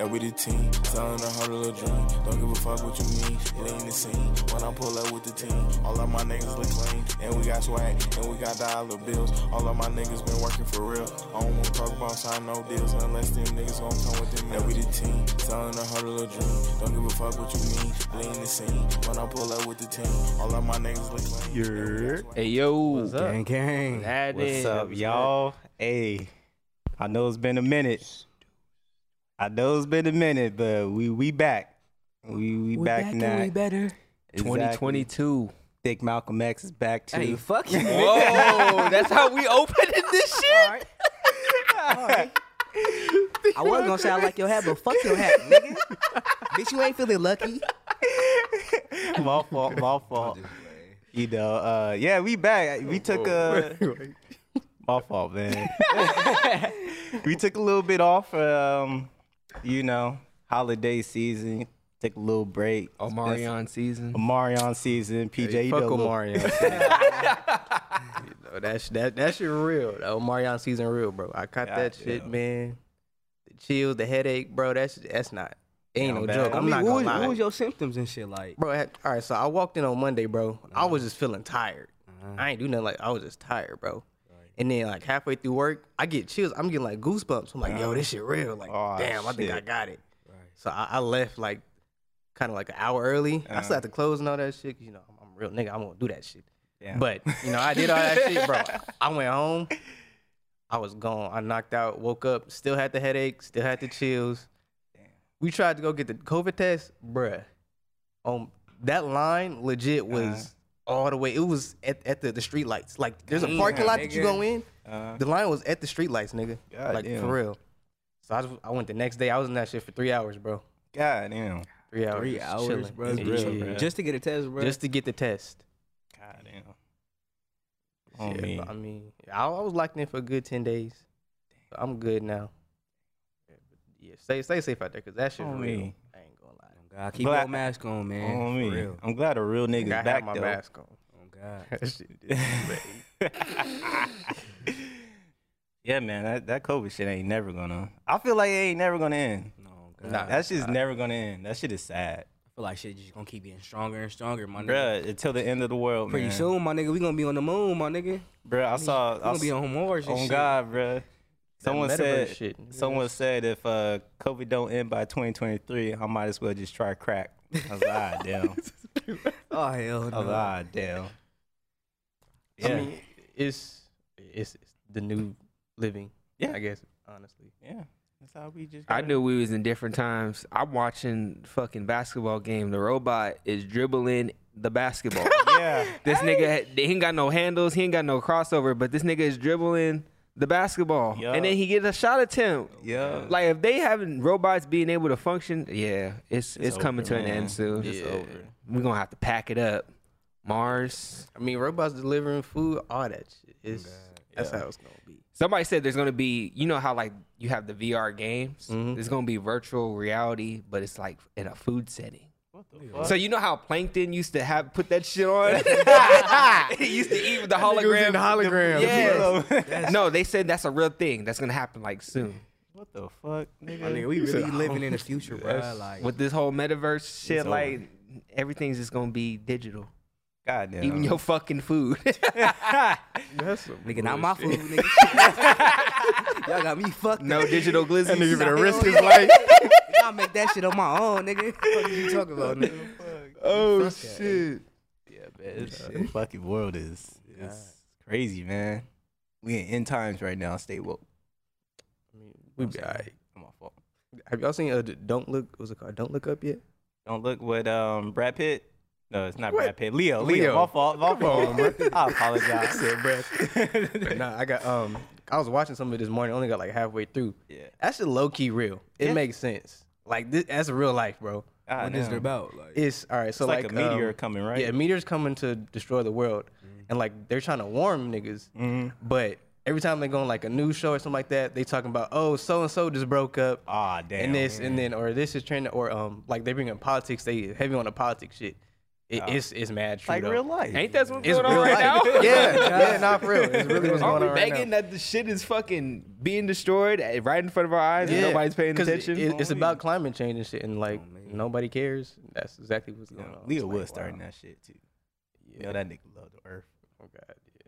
Yeah, we the team, selling a hundred little dream. Don't give a fuck what you mean. It ain't the scene. When I pull up with the team, all of my niggas look clean. And we got swag, and we got dollar bills. All of my niggas been working for real. I don't wanna talk about sign no deals unless them niggas gon' come with them. Yeah, we the team, selling a hundred little dream. Don't give a fuck what you mean. It ain't the scene. When I pull up with the team, all of my niggas look clean. You're Hey yo, What's up? Gang, gang. That What's is- up, y'all? Hey, I know it's been a minute. I know it's been a minute, but we we back. We we, back, and now. we better. 2022. Think Malcolm X is back too. Hey, fuck you. Whoa, that's how we opening this shit. I was gonna say I like your hat, but fuck your hat, nigga. Bitch, you ain't feeling lucky. my fault, my fault. You know, uh, yeah, we back. We took a my fault, man. we took a little bit off. Um, you know, holiday season. take a little break. Omarion season. Omarion season. PJ, Hey, you fuck know, Omarion. you know, that, that, that shit real. That Omarion season real, bro. I caught that God shit, man. The chills, the headache, bro. That's that's not. Ain't Yeah, no bad. joke. I'm I mean, not gonna was, lie. what was your symptoms and shit like? bro, had, all right, so I walked in on Monday, bro. I was just feeling tired. Uh-huh. I ain't do nothing. Like I was just tired, bro. And then like halfway through work, I get chills. I'm getting like goosebumps. I'm like, yo, this shit real. Like, Oh, damn, I think I got it. Right. So I, I left like kind of like an hour early. I still had to close and all that shit. you know, I'm, I'm a real nigga. I'm gonna do that shit. Damn. But you know, I did all that shit, bro. I went home. I was gone. I knocked out. Woke up. Still had the headache. Still had the chills. We tried to go get the COVID test, bruh. Um, that line legit was Uh-huh. All the way. It was at, at the, the street lights. Like there's a parking lot that you go in. Uh, The line was at the street lights, nigga. God like damn. for real. So I, just, I went the next day. I was in that shit for three hours, bro. God damn. Three hours. Three just hours, chilling. bro. Yeah, real, bro. Just to get a test, bro. Just to get the test. God damn. Oh, Yeah, me. but I mean, I, I was locked in for a good ten days. So I'm good now. Yeah, stay stay safe out there, cause that shit Oh, real. me. I ain't gonna lie. God, keep But- your mask on, man. On For me. real. I'm glad a real nigga's have back my though. mask on. Oh God. That shit- yeah, man, that, that COVID shit ain't never gonna. I feel like it ain't never gonna end. No, God. Nah. That shit's never gonna end. That shit is sad, I feel like shit just gonna keep getting stronger and stronger, my nigga. bruh. Until the end of the world, man. Pretty man. soon, my nigga, we gonna be on the moon, my nigga. bruh. I saw. We I gonna be on Mars and on shit. God, bruh. Someone said. shit. Someone said if uh, COVID don't end by 2023, I might as well just try crack. I was like, ah, damn. Oh hell I was no. like, ah, damn. I mean, it's, it's it's the new living. Yeah. I guess honestly. yeah. That's how we just. I gotta- knew we was in different times. I'm watching fucking basketball game. The robot is dribbling the basketball. Yeah. this nigga, he ain't got no handles. He ain't got no crossover. But this nigga is dribbling the basketball, Yup. and then he gets a shot attempt. Yeah. Like if they having robots being able to function, yeah, it's it's, It's coming over, to an end soon. It's Yeah. over. We're gonna have to pack it up. Mars. I mean, robots delivering food, all that shit. It's that's Yeah. how it's gonna be. Somebody said there's gonna be, you know how like you have the VR games. Mhm. There's gonna be virtual reality, but it's like in a food setting. What the fuck? So you know how Plankton used to have put that shit on? he used to eat with the nigga was hologram. in the hologram. Yes. no, they said that's a real thing. That's gonna happen like soon. What the fuck, nigga? My nigga, we really living in the future, bro. Like, With this whole metaverse shit, It's like everything's just gonna be digital. God damn. Even your fucking food. That's some nigga, not my food, nigga. Y'all got me fucked. no digital glizzy. That nigga better Hell risk his yeah. life. I'll make that shit on my own, nigga. What are you talking about, nigga? Oh Fuck that. shit. Yeah, man. It's, the fucking world is it's crazy, man. We in end times right now. Stay woke. I mean, we be alright. I'm my fault. Have y'all seen uh, Don't Look? What's it called? Don't Look Up yet? Don't look what um Brad Pitt. No, it's not What? Brad Pitt. Leo. Leo. Leo. My fault. My Come on, fault. I apologize. Said Brad But nah, I got um. I was watching some of it this morning. Only got like halfway through. yeah. That shit low key real. It Yeah. makes sense. Like this, that's a real life, bro. God What is damn. it about? Like, It's all right. It's So like, like, a meteor um, coming, right? Yeah, a meteor's coming to destroy the world, and like they're trying to warn niggas, Mhm. but every time they go on like a news show or something like that, they talking about oh so and so just broke up, Ah, damn. and this and then or this is trending or um like they bring in politics. They heavy on the politics shit, It, it's it's mad true. like though. real life. Ain't that what's It's going on real right now? yeah, yeah, not for real. It's really what's Are going we on right begging now. that the shit is fucking being destroyed eh, right in front of our eyes and nobody's paying attention? It, it's about climate change and shit, and like oh, nobody cares. That's exactly what's going know, on. Leo It's like, was starting wow. that shit too. You know that nigga love the earth. Oh god, yeah.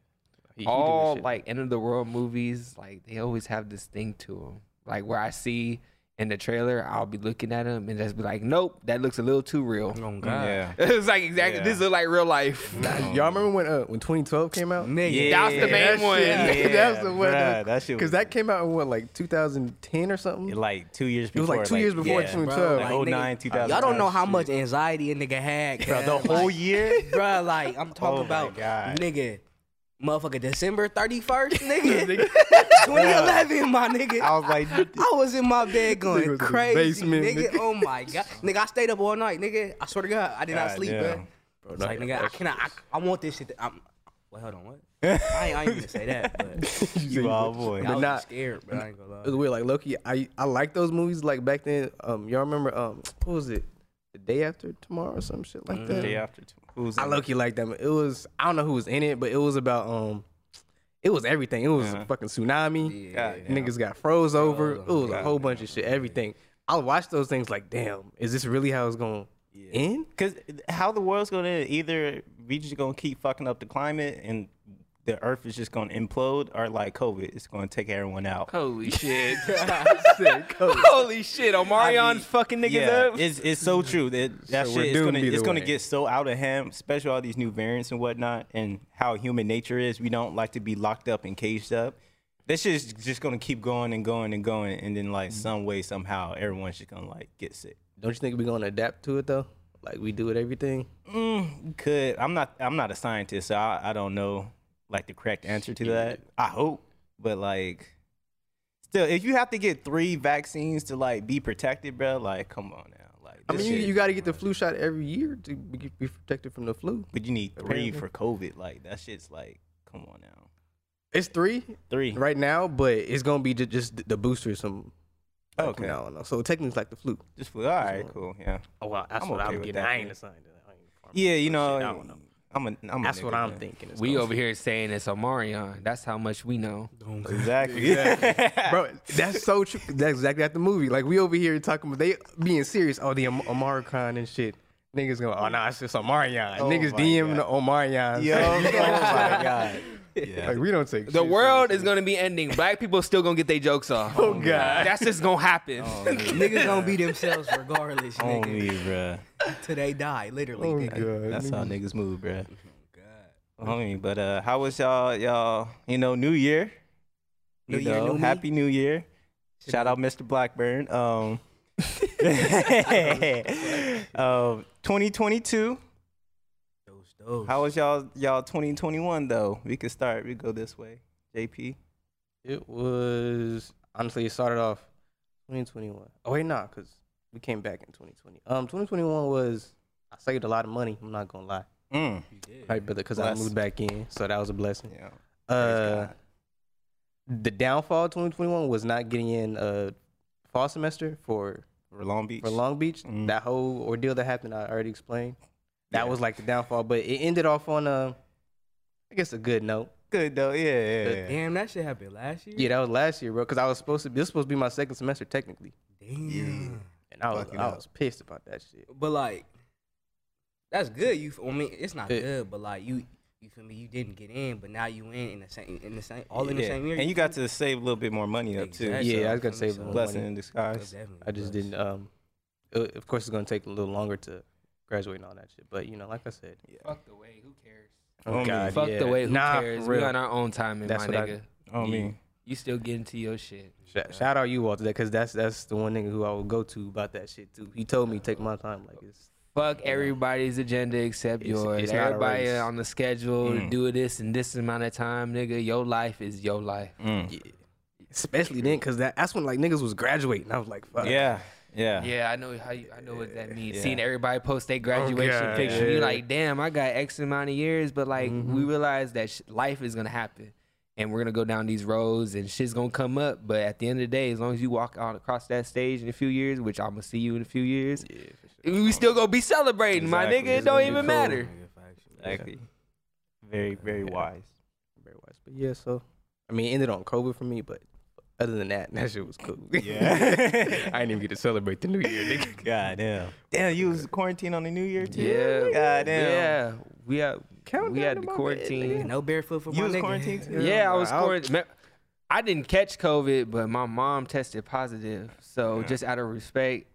He- he all shit. like end of the world movies, like they always have this thing to them. Like where I see in the trailer, I'll be looking at them and just be like, "Nope, that looks a little too real." Oh God. Yeah. it's like exactly Yeah. this look like real life. Y'all remember when uh, when 2012 came out? Nigga. That's the main that one. shit- Yeah, that's the one. bruh, that shit Because that came out in what, like 2010 or something? It, like two years before. It was like two years before yeah. 2012. Like Bro, 09, nigga, 2000. Y'all don't know how shit. much anxiety a nigga had. Bro, the whole year. Bruh, like I'm talking Oh about God. nigga. Motherfucker, December 31st, nigga. 2011, my nigga. I was like, I was in my bed going crazy, basement, nigga. nigga. Oh my god, nigga, I stayed up all night, nigga. I swear to God, I did not sleep, damn. bro. Bro, It's no, like, nigga, I cannot. I, I want this shit. To, I'm, well, hold on, what? I ain't, I ain't gonna say that, but you all boy. I But was not- scared, but I ain't gonna It was weird. Like low key, I I like those movies. Like back then, um, y'all remember um, what was it? The day after tomorrow or some shit like that. The day after two. Who's I in Loki like that. It was I don't know who was in it, but it was about um, it was everything. It was Uh-huh. a fucking tsunami. God damn. Niggas got froze over. It was a whole bunch of shit. Everything. I watch those things like, damn, is this really how it's going to end? Because how the world's gonna end, either we just gonna keep fucking up the climate and the earth is just gonna implode, or like COVID, it's gonna take everyone out. Holy shit! Holy shit! Omarion's I mean, fucking niggas yeah, up. it's it's so true that that So shit is gonna it's gonna get so out of hand, especially all these new variants and whatnot, and how human nature is. We don't like to be locked up and caged up. This shit's just gonna keep going and going and going, and then like some way somehow everyone's just gonna like get sick. Don't you think we're going to adapt to it though? Like we do with everything? Mm, could I'm not I'm not a scientist, so I, I don't know like the correct answer to that. I hope, but like still, if you have to get three vaccines to like be protected, bro, like come on now, like I mean, you, you got to get the flu shot every year to be, be protected from the flu. but you need three apparently. for COVID. Like that shit's like, come on now, It's three three. right now, but it's gonna be ju- just the booster. Some like, Okay. I don't know. So technically, it's like the flu. Just flu. All right, cool, yeah, Oh well, that's I'm what okay I'm getting. that, I ain't yeah. assigned. I ain't yeah. You know, Shit, I don't know. I'm a, I'm a That's what nigga, I'm man. thinking. it's we gonna over here saying it's Omarion. That's how much we know. Exactly. bro. That's so true. That's exactly at the movie. Like we over here talking about they being serious. Oh, the Om- Omaricon and shit. Niggas going, oh nah, it's just Omarion. Oh Niggas my DMing the Omarion. Yo, oh my god. Yeah. like we don't take The world is gonna be ending. Black people still gonna get their jokes off. Oh god. That's just gonna happen. Niggas gonna be themselves regardless, On nigga, me, bruh. till they die, literally. Oh nigga. god. That's how niggas move, bruh. Oh god. Homie, but uh, how was y'all? Y'all, you know, New Year. You New year, know, new me? happy New Year. Shout out, Mr. Blackburn. Um, um, 2022. Those, those. How was y'all? Y'all 2021 though. We could start. We go this way. JP. It was honestly it started off 2021. Oh wait, nah, cause we came back in 2020. Um, 2021 was I saved a lot of money. I'm not gonna lie, Mm. right, brother, cause I moved back in, so that was a blessing. Yeah. Uh, the downfall of 2021 was not getting in a fall semester for For Long Beach. for Long Beach. Mm. That whole ordeal that happened, I already explained. That Yeah. was like the downfall, but it ended off on a, I guess a good note. Good though. Yeah, yeah. yeah. Damn, that shit happened last year. Yeah, that was last year, bro. Cause I was supposed to. This was supposed to be my second semester technically, Damn. Yeah. and I was Fucking I up. was pissed about that shit. But like, that's good. You, I mean, it's not It- good, but like you, you feel me? You didn't get in, but now you in in the same, in the same, all in the same year. And you got to save a little bit more money up too. Exactly. Yeah, I was gonna save a little Blessing money. in disguise. I just blessed. didn't. Um, it- of course, it's gonna take a little longer to graduate and all that shit. But you know, like I said, Fuck the way. Who cares? Oh, God, Fuck yeah. the way. Who Nah, cares? for We real. on our own time, That's my what I- nigga. Oh you, me. You still getting to your shit. Shout, shout out you Walter, because that's that's the one nigga who I would go to about that shit too. He told me take my time, like it's Fuck everybody's agenda except It's- yours. it's Everybody race. on the schedule to Mm. do this in this amount of time, nigga. Your life is your life. Mm. yeah. especially then, cause that, that's when like niggas was graduating. I was like, fuck. Yeah. Yeah. Yeah, I know how you, I know what that means. Yeah. Seeing everybody post their graduation God, picture, you yeah. like, damn, I got X amount of years, but like Mhm. we realize that sh- life is gonna happen, and we're gonna go down these roads, and shit's gonna come up. But at the end of the day, as long as you walk out across that stage in a few years, which I'm gonna see you in a few years, yeah, for We still gonna be celebrating, my nigga. It It's don't even cool. matter. Exactly. Very, very wise. Very wise. But yeah, so I mean, it ended on COVID for me, but other than that, that shit was cool. Yeah. I didn't even get to celebrate the New Year, nigga. God damn. Damn, you was quarantined on the New Year too. Yeah. God damn. Yeah, we had Count we had to the my bed, quarantine. No barefoot for You my was nigga. quarantined too? Yeah, I was quarantined. I didn't catch COVID, but my mom tested positive. So Yeah. just out of respect,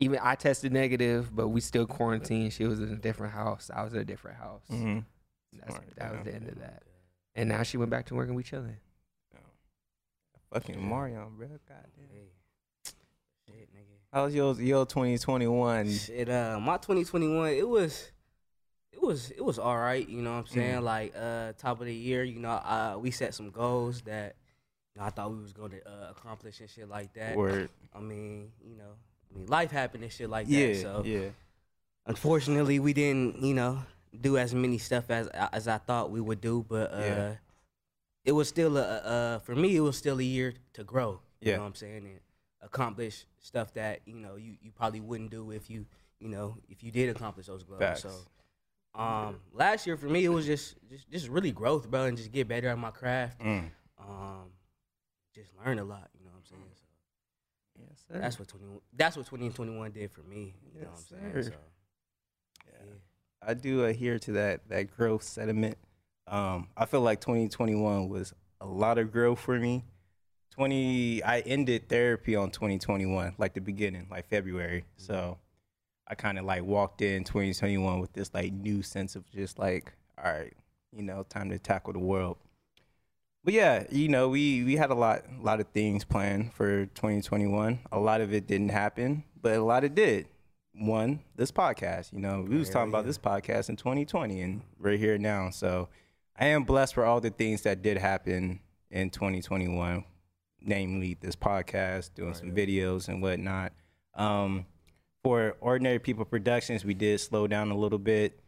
even I tested negative, but we still quarantined. She was in a different house. I was in a different house. Mhm. That's, Smart, that was the end of that. And now she went back to work and we chilling. Fucking Mario, bro. God damn. Hey. Shit, nigga. How's your your 2021? Shit, uh, my 2021, it was, it was, it was all right. You know what I'm saying? Like, uh, top of the year, you know, uh, we set some goals that, you know, I thought we was going to uh, accomplish and shit like that. Word. I mean, you know, I mean, life happened and shit like Yeah. that. So, Yeah. unfortunately, we didn't, you know, do as many stuff as as I thought we would do. But uh, Yeah. It was still a, uh, for me, it was still a year to grow. You Yeah. know what I'm saying? And accomplish stuff that you know you, you probably wouldn't do if you you know if you did accomplish those goals. Facts. So, um, last year for me, it was just just just really growth, bro, and just get better at my craft. Mm. Um, just learn a lot. You know what I'm saying? So Yes, sir. that's what 20 that's what 2021 did for me. You know what Yes, I'm saying? sir. So, Yeah. I do adhere to that that growth sentiment. Um, I feel like 2021 was a lot of growth for me. 20, I ended therapy on 2021, like the beginning, like February. So I kind of like walked in 2021 with this like new sense of just like, all right, you know, time to tackle the world. But yeah, you know, we we had a lot a lot of things planned for 2021. A lot of it didn't happen, but a lot of did. One, this podcast, you know, we was talking about this podcast in 2020 and we're here now. So I am blessed for all the things that did happen in 2021, namely this podcast, doing some videos and whatnot. Um, for Ordinary People Productions, we did slow down a little bit,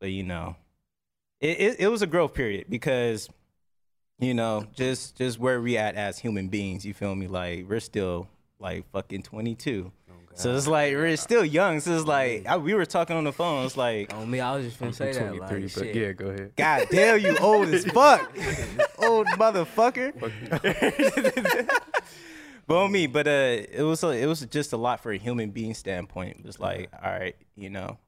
but you know, it, it, it was a growth period because you know, just just where we at as human beings, you feel me? Like we're still like fucking 22. So it's like we're still young. So it's like I, we were talking on the phone. It's like, on me, I was just finna say that. Like, but shit. yeah, go ahead. God damn, you old as fuck, old motherfucker. but on me, but uh, it was a, it was just a lot for a human being standpoint. It was like, all right, you know,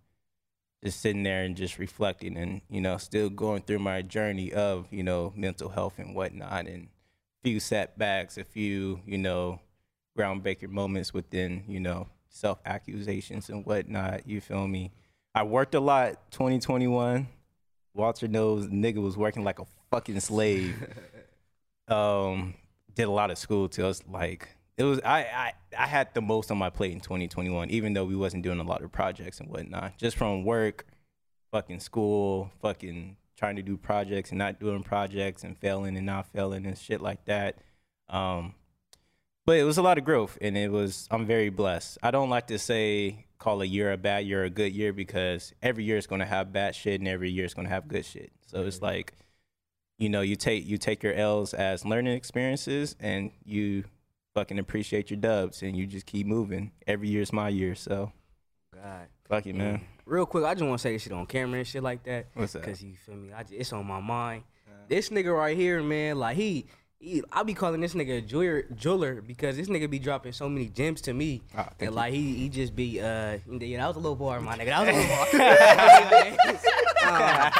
just sitting there and just reflecting, and you know, still going through my journey of you know mental health and whatnot, and a few setbacks, a few you know groundbreaking moments within you know self accusations and whatnot. You feel me? I worked a lot 2021. Walter knows nigga was working like a fucking slave. um, did a lot of school too. It's like it was I, I I had the most on my plate in 2021, even though we wasn't doing a lot of projects and whatnot. Just from work, fucking school, fucking trying to do projects and not doing projects and failing and not failing and shit like that. Um, but it was a lot of growth and it was i'm very blessed i don't like to say call a year a bad year or a good year because every year is going to have bad shit and every year is going to have good shit so it's mm-hmm. like you know you take you take your l's as learning experiences and you fucking appreciate your dubs and you just keep moving every year's my year so God. fuck it man Real quick, I just want to say this shit on camera and shit like that. what's that Cause you feel me? I just, it's on my mind. Uh. This nigga right here, man, like he, he I be calling this nigga a jeweler, jeweler because this nigga be dropping so many gems to me. Ah, thank and like he, he just be uh, yeah, that was a little bar, my nigga. That was a little bar. Um,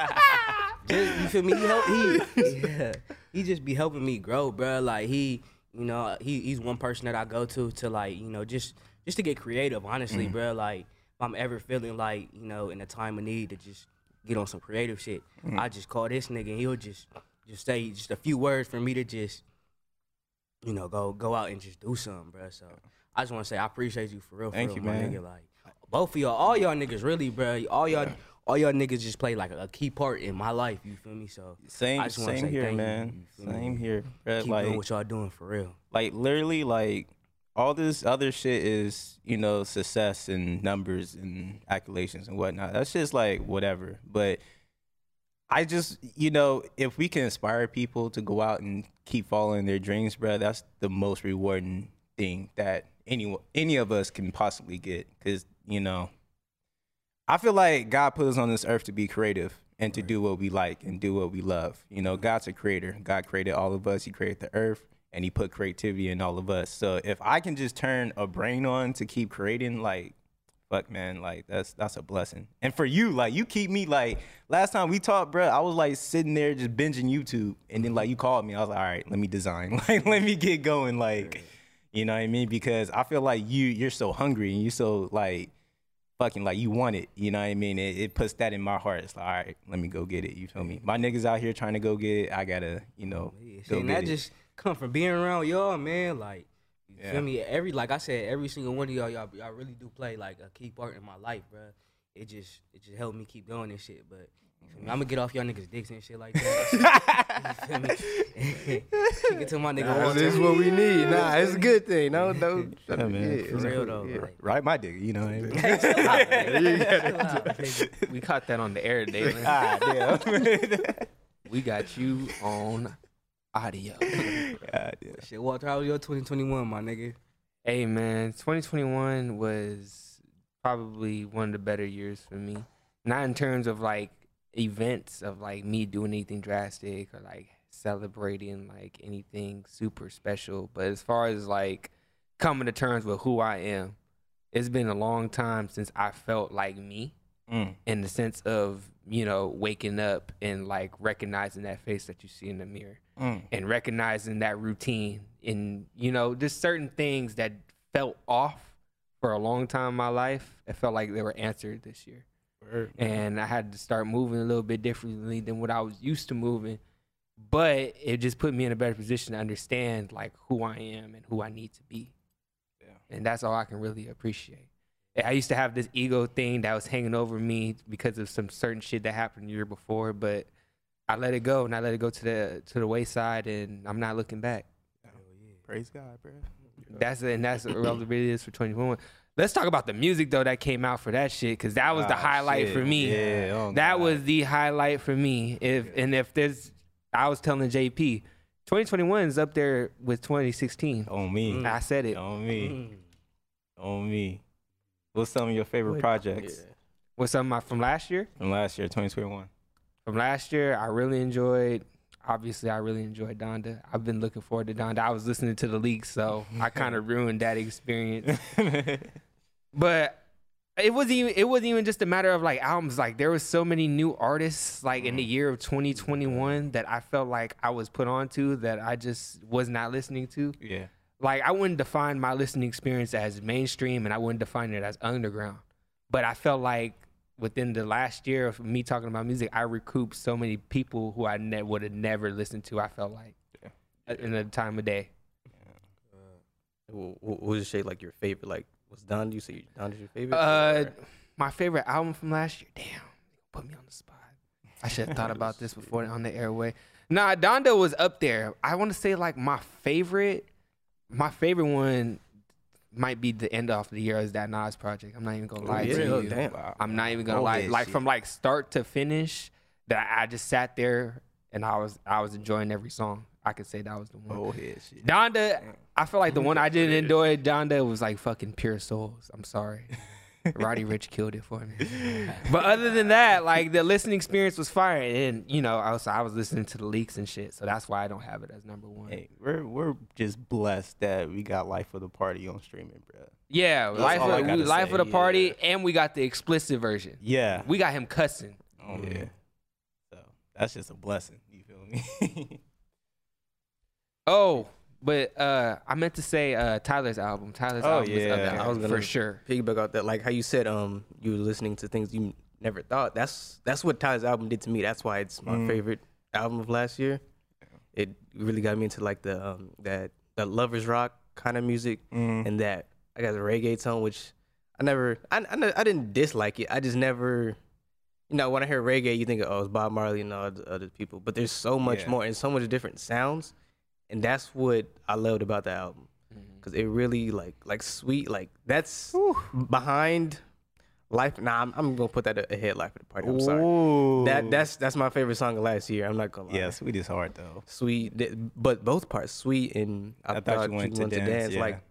just you feel me? He help he, yeah, he just be helping me grow, bro. Like he, you know, he he's one person that I go to to like you know just just to get creative, honestly, bro. Like if I'm ever feeling like you know in a time of need to just get on some creative shit, I just call this nigga and he'll just just say just a few words for me to just you know go go out and just do something, bro. So I just want to say I appreciate you for real. For Thank real, you, my man. Nigga. Like both of y'all, all y'all niggas, really, bro. All y'all, all y'all niggas just play like a, key part in my life. You feel me? So same I just wanna same say here thank you, man you feel me? same here bruh. keep like doing what y'all doing for real. like literally like all this other shit is you know success and numbers and accolations and whatnot that's just like whatever but i just you know if we can inspire people to go out and keep following their dreams bro that's the most rewarding thing that any any of us can possibly get because you know I feel like God put us on this earth to be creative and to do what we like and do what we love. You know, mm-hmm. God's a creator. God created all of us. He created the earth and he put creativity in all of us. So if I can just turn a brain on to keep creating, like, fuck man, like that's that's a blessing. And for you, like you keep me like last time we talked, bro, I was like sitting there just binging YouTube, and then like you called me, I was like, all right, let me design, like let me get going, like you know what I mean? Because I feel like you you're so hungry and you're so like fucking like you want it, you know what I mean? It, it puts that in my heart. It's like, all right, let me go get it. You feel me? My niggas out here trying to go get it. I gotta, you know, go and that it. just come from being around y'all, man. Like, you Yeah. feel me? Every like I said, every single one of y'all, y'all, y'all really do play like a key part in my life, bro. It just, it just helped me keep going and shit. But you feel me? I'm gonna get off y'all niggas' dicks and shit like that. you feel me? Kick it to my nigga. Nah, this is what we need. Nah, it's a good thing. No, no. Yeah, man. yeah, For real cool, though. yeah. Like, right, my dick, you know what I mean? hey, chill out, nigga. Chill out, nigga. We caught that on the air, David. ah, damn. we got you on audio. Damn. Shit, Walter, how was your 2021, my nigga? Hey man, 2021 was probably one of the better years for me. Not in terms of like events of like me doing anything drastic or like celebrating like anything super special, but as far as like coming to terms with who I am, it's been a long time since I felt like me Mm. in the sense of, you know, waking up and like recognizing that face that you see in the mirror Mm. and recognizing that routine and you know just certain things that felt off for a long time in my life it felt like they were answered this year and i had to start moving a little bit differently than what i was used to moving but it just put me in a better position to understand like who i am and who i need to be Yeah. and that's all i can really appreciate i used to have this ego thing that was hanging over me because of some certain shit that happened the year before but I let it go and I let it go to the to the wayside and I'm not looking back. Praise God, bro. That's and that's what is for 2021. Let's talk about the music though that came out for that shit because that was the Ah, highlight shit. for me. Yeah, oh that God. was the highlight for me. If and if there's, I was telling JP, 2021 is up there with 2016. on me. I said it. On me. Mm. On me. What's some of your favorite projects What's some of my from last year? from last year, 2021? From last year, I really enjoyed. Obviously, I really enjoyed Donda. I've been looking forward to Donda. I was listening to the leaks, so I kind of ruined that experience. but it wasn't even it wasn't even just a matter of like albums like there was so many new artists like in the mm. year of 2021 that i felt like i was put onto that i just was not listening to yeah. Like i wouldn't define my listening experience as mainstream and i wouldn't define it as underground but i felt like within the last year of me talking about music i recouped so many people who i ne- would have never listened to i felt like in the time of day Wh- wh- What was your like your favorite? Like, was Don? You say Don's your favorite? Uh, or- my favorite album from last year. Damn, put me on the spot. I should have thought about this before on the airway. Nah, Donda was up there. I want to say like my favorite. My favorite one might be the end of the year is that Nas project. I'm not even gonna oh, lie yeah? to Oh, you. damn. I'm not even gonna Oh, lie. Like shit. from like start to finish, that I just sat there and I was I was enjoying every song. I could say that was the one. Oh, head shit. Donda, I feel like the one I didn't enjoy, Donda, was like fucking Pure Souls. I'm sorry. Roddy Ricch killed it for me. But other than that, like the listening experience was fire. And, you know, I was, I was listening to the leaks and shit. So that's why I don't have it as number one. Hey, we're we're just blessed that we got Life of the Party on streaming, bro. Yeah, That's life, of, gotta life say, of the party, yeah. and we got the explicit version. Yeah. We got him cussing. Oh, yeah. So that's just a blessing. You feel me? Oh, but uh I meant to say uh Tyler's album. Tyler's Oh, album is up yeah. there I was for gonna- sure. piggyback out that, like how you said, um, you were listening to things you never thought. That's that's what Tyler's album did to me. That's why it's my Mm. favorite album of last year. It really got me into like the um that that lovers rock kind of music Mm. and that I got the reggae tone, which I never, I, I, I didn't dislike it. I just never, you know, when I hear reggae, you think of, oh, it's Bob Marley and all the other people, but there's so much Yeah. more and so much different sounds, and that's what I loved about the album, because it really like like sweet, like that's behind life. Nah, I'm, I'm gonna put that ahead, life of the party. I'm sorry. That that's that's my favorite song of last year. I'm not gonna lie. yeah, sweet is hard though. sweet, but both parts sweet and I, I thought you went to dance, yeah. Like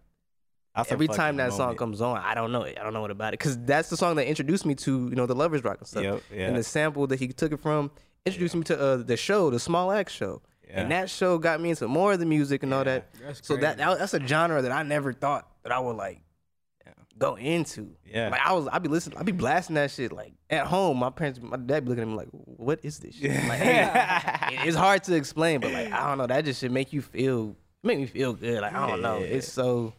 every time that song comes on, I don't know it. I don't know what about it because that's the song that introduced me to you know the Lovers Rock and stuff. Yep, yeah. And the sample that he took it from introduced me to uh, the show, the Small Axe show. And that show got me into more of the music and all that. That's so that, that that's a genre that I never thought that I would like go into. Yeah. Like I was, I'd be listening, I'd be blasting that shit like at home. My parents, my dad be looking at me like, "What is this?" Shit? Like, hey, it's hard to explain, but like I don't know, that just should make you feel, make me feel good. Like I don't know, it's so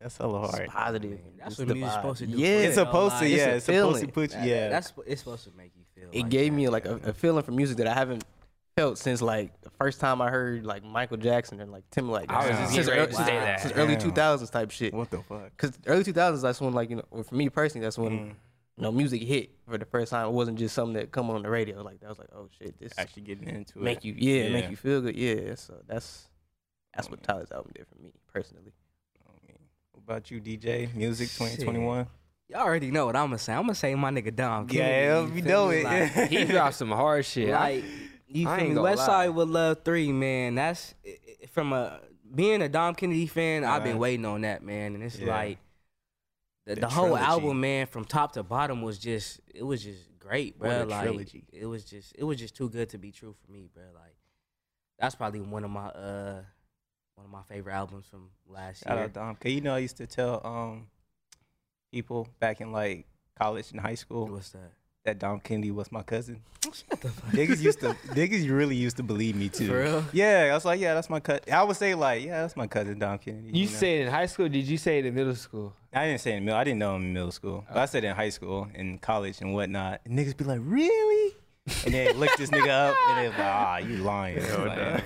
That's hella it's hard. positive. That's It's what the music's supposed to do. Yeah, It's supposed to, yeah. a It's supposed to put you, yeah. That's it's supposed to make you feel. it like gave that, me like a, a feeling for music that I haven't felt since like the first time I heard like Michael Jackson and like Timberlake. I was just since, getting ready ear- to since, say that. since early two thousands type shit. what the fuck? Cause early two thousands, that's when like you know, for me personally, that's when Mm. you know music hit for the first time. It wasn't just something that come on the radio. Like that was like, oh shit, this Actually getting into it. make you yeah, Yeah. make you feel good. Yeah, so that's that's what Tyler's album did for me personally. What about you, DJ? Music 2021? Y'all already know what I'm gonna say. I'm gonna say my nigga Dom. Yeah, we know it. Like, He dropped some hard shit. Like you I feel me? West. Side with Love Three, man. That's from a being a Dom Kennedy fan. I've been waiting on that, man, and it's Yeah. like the, The the whole album, man, from top to bottom was just it was just great, bro. Like trilogy. it was just it was just too good to be true for me, bro. Like that's probably one of my uh one of my favorite albums from last Shout year. out Dom. Cause you know I used to tell um people back in like college and high school What's that? That Dom Kennedy was my cousin. niggas used to niggas really used to believe me too. For real? Yeah, I was like, yeah, that's my cousin. I would say like, yeah, that's my cousin Dom Kennedy. You know? said in high school? Did you say it in middle school? I didn't say in middle. I didn't know him in middle school. But I said in high school, in college, and whatnot. And niggas be like, really? And then look this nigga up, and they like, ah, you lying. Like,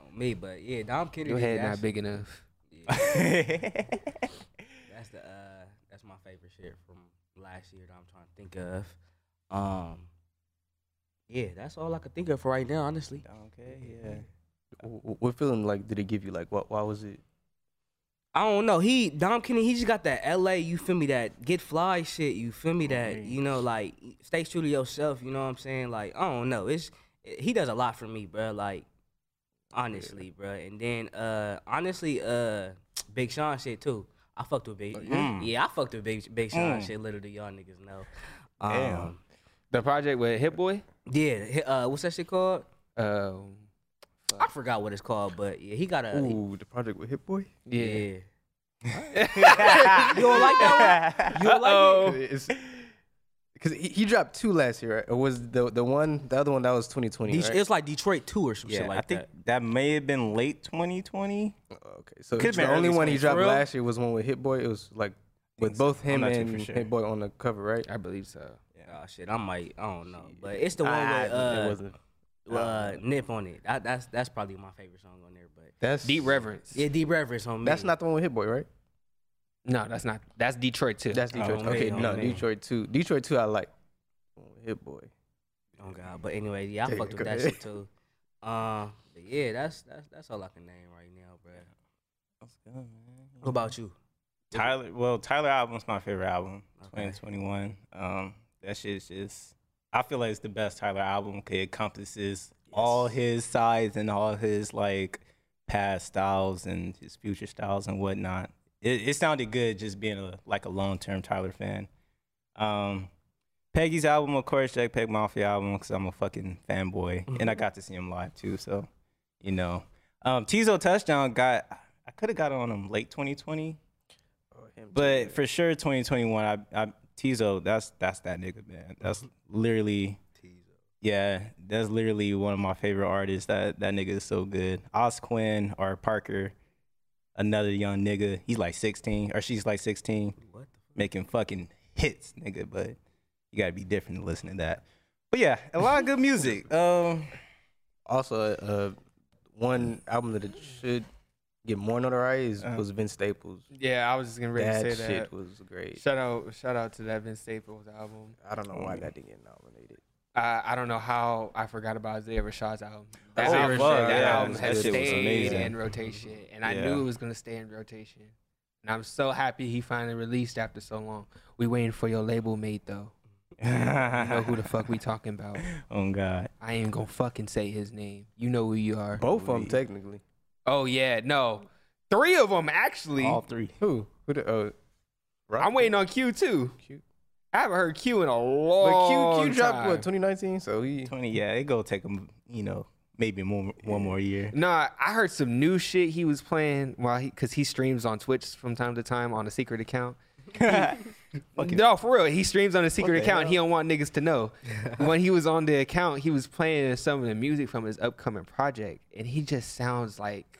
On me, but yeah, Dom Kennedy. Your head that's- not big enough. yeah. That's the uh that's my favorite shit from last year that I'm trying to think of. Um Yeah, that's all I could think of for right now, honestly. okay, yeah. Wh- wh- What feeling like did it give you? Like what? Why was it? I don't know. He Dom Kennedy, he just got that LA, you feel me, that get fly shit, you feel me, that, you know, like stay true to yourself, you know what I'm saying? Like, I don't know. It's he does a lot for me, bro. Like, honestly, bro. And then uh honestly, uh Big Sean shit too. I fucked with Big Mm. Yeah, I fucked with Big Big Sean Mm. shit, literally y'all niggas know. Damn. Um, The project with Hit Boy. Yeah, uh, what's that shit called? Um, I forgot what it's called, but yeah, he got a. Ooh, the project with Hit Boy. yeah. yeah. you don't like that one? You don't like Uh-oh. It's because he, he dropped two last year. Right? Or was the the one the other one that was 2020? right? It's like Detroit two or some Yeah, shit like I think that. that. may have been late 2020. Oh, okay, so Could've the only one he dropped last year was one with Hit Boy. It was like with both him and sure. Hit Boy on the cover, right? I believe so. Oh shit, I might, I don't know, but it's the one with it uh, wasn't. uh, Nip on it. That, that's that's probably my favorite song on there. But That's Deep Reverence. yeah, Deep Reverence on me. That's not the one with Hit Boy, right? No, that's not. That's Detroit too. That's Detroit. Oh, okay, man, no, oh, man. Detroit too. Detroit too. I like. Hit Boy. Oh god, but anyway, yeah, I Yeah, fucked with go that shit too. Um, but yeah, that's that's that's all I can name right now, bro. That's good, man. What about you? Tyler, well, Tyler album's my favorite album, Okay. 2021. Um, that shit's just, I feel like it's the best Tyler album. 'cause It encompasses all his sides and all his like past styles and his future styles and whatnot. It, it sounded good just being a like a long term Tyler fan. Um, Peggy's album, of course, JPEGMAFIA album, because I'm a fucking fanboy, and I got to see him live too. So, you know, um, Teezo Touchdown got, I could have got on him late 2020. Oh, him too. But for sure, 2021, I, I Teezo, that's that's that nigga, man. That's literally, yeah, that's literally one of my favorite artists. That that nigga is so good. osquinn or Parker, another young nigga. He's like 16 or she's like 16, What? making fucking hits, nigga. But you gotta be different to listen to that. But yeah, a lot of good music. Um, also, uh, one album that it should get more notoriety is, Uh-huh. was Vince Staples. Yeah, I was just getting ready that to say shit that. Shit was great. Shout out, shout out to that Vince Staples album. I don't know why that didn't get nominated. I I don't know how I forgot about Isaiah Rashad's album. That Oh, album, fuck, that yeah, album that has stayed in rotation, and I Yeah. knew it was gonna stay in rotation. And I'm so happy he finally released after so long. We waiting for your label mate though. You know who the fuck we talking about? oh God, I ain't gonna fucking say his name. You know who you are. Both of them technically. Oh yeah, no, three of them actually. all three. Who? Who the, oh, Rock? I'm waiting on Q too. Q. I haven't heard Q in a long But long Q Q dropped time. what 2019, so he Twenty. Yeah, it go take him. You know, maybe more one more year. Nah, I heard some new shit he was playing while he, cause he streams on Twitch from time to time on a secret account. Fucking- No, for real, he streams on a secret account. hell? He don't want niggas to know. when he was on the account, he was playing some of the music from his upcoming project, and he just sounds like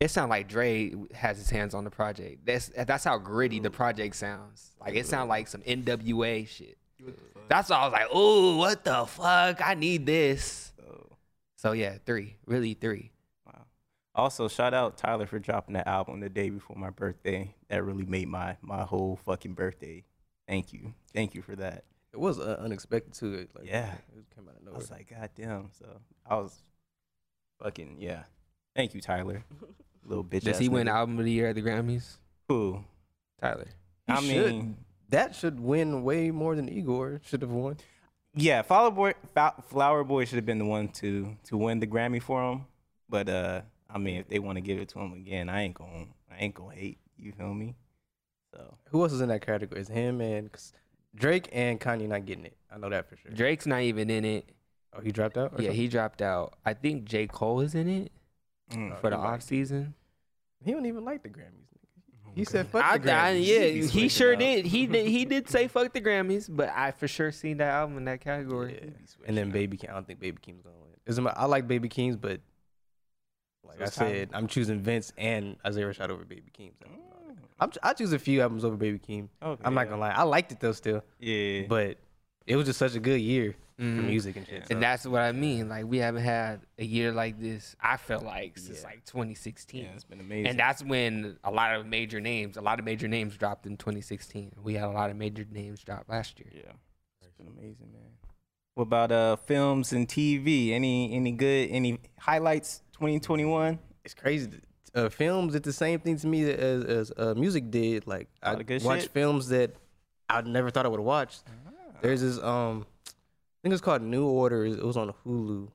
it sounds like Dre has his hands on the project. That's that's how gritty the project sounds. Like it sounds like some NWA shit. That's why I was like, oh, what the fuck? I need this. So, So yeah, three, really three. wow. Also, shout out Tyler for dropping that album the day before my birthday. That really made my my whole fucking birthday. Thank you, thank you for that. it was uh, unexpected too. It, Like, Yeah. it came out of nowhere. I nowhere. was like, God damn. So I was fucking yeah. Thank you, Tyler. Little bitch. Does ass he win album of the year at the Grammys? Who? Tyler. He I should. mean, that should win way more than Igor should have won. yeah. Flower Boy, Flower Boy should have been the one to to win the Grammy for him. But uh, I mean, if they want to give it to him again, I ain't gonna I ain't gonna hate. You feel me? So Who else is in that category? It's him and 'cause Drake and Kanye not getting it. I know that for sure. Drake's not even in it. Oh, he dropped out. or Yeah, something? he dropped out. I think J. Cole is in it mm. for the he might. off season. He don't even like the Grammys. nigga. He said, "Fuck I, the I- Grammys." yeah, be he sure up. did. He did. He did say fuck the Grammys, but I for sure seen that album in that category. Yeah. And then Baby Keem. I don't think Baby Keem's gonna win. It's I like Baby Keem's, but like So I it's Tyler. said, I'm choosing Vince and Isaiah Rashad over Baby Keem. So Mm. I'm, I choose a few albums over Baby Keem. Okay, I'm not yeah. gonna lie, I liked it though still, Yeah, but it was just such a good year for Mhm. music and shit. Yeah. so- And that's what I mean. Like we haven't had a year like this. I feel like since Yeah. like 2016. yeah, it's been amazing. And that's when a lot of major names, a lot of major names dropped in 2016. We had a lot of major names drop last year. Yeah, it's been amazing, man. What about uh films and TV? Any any good any highlights 2021? it's crazy. Uh, films did the same thing to me as as uh, music did. Like I Lot of good watched shit. films that I never thought I would have watched. There's this um, I think it's called New Order. It was on Hulu.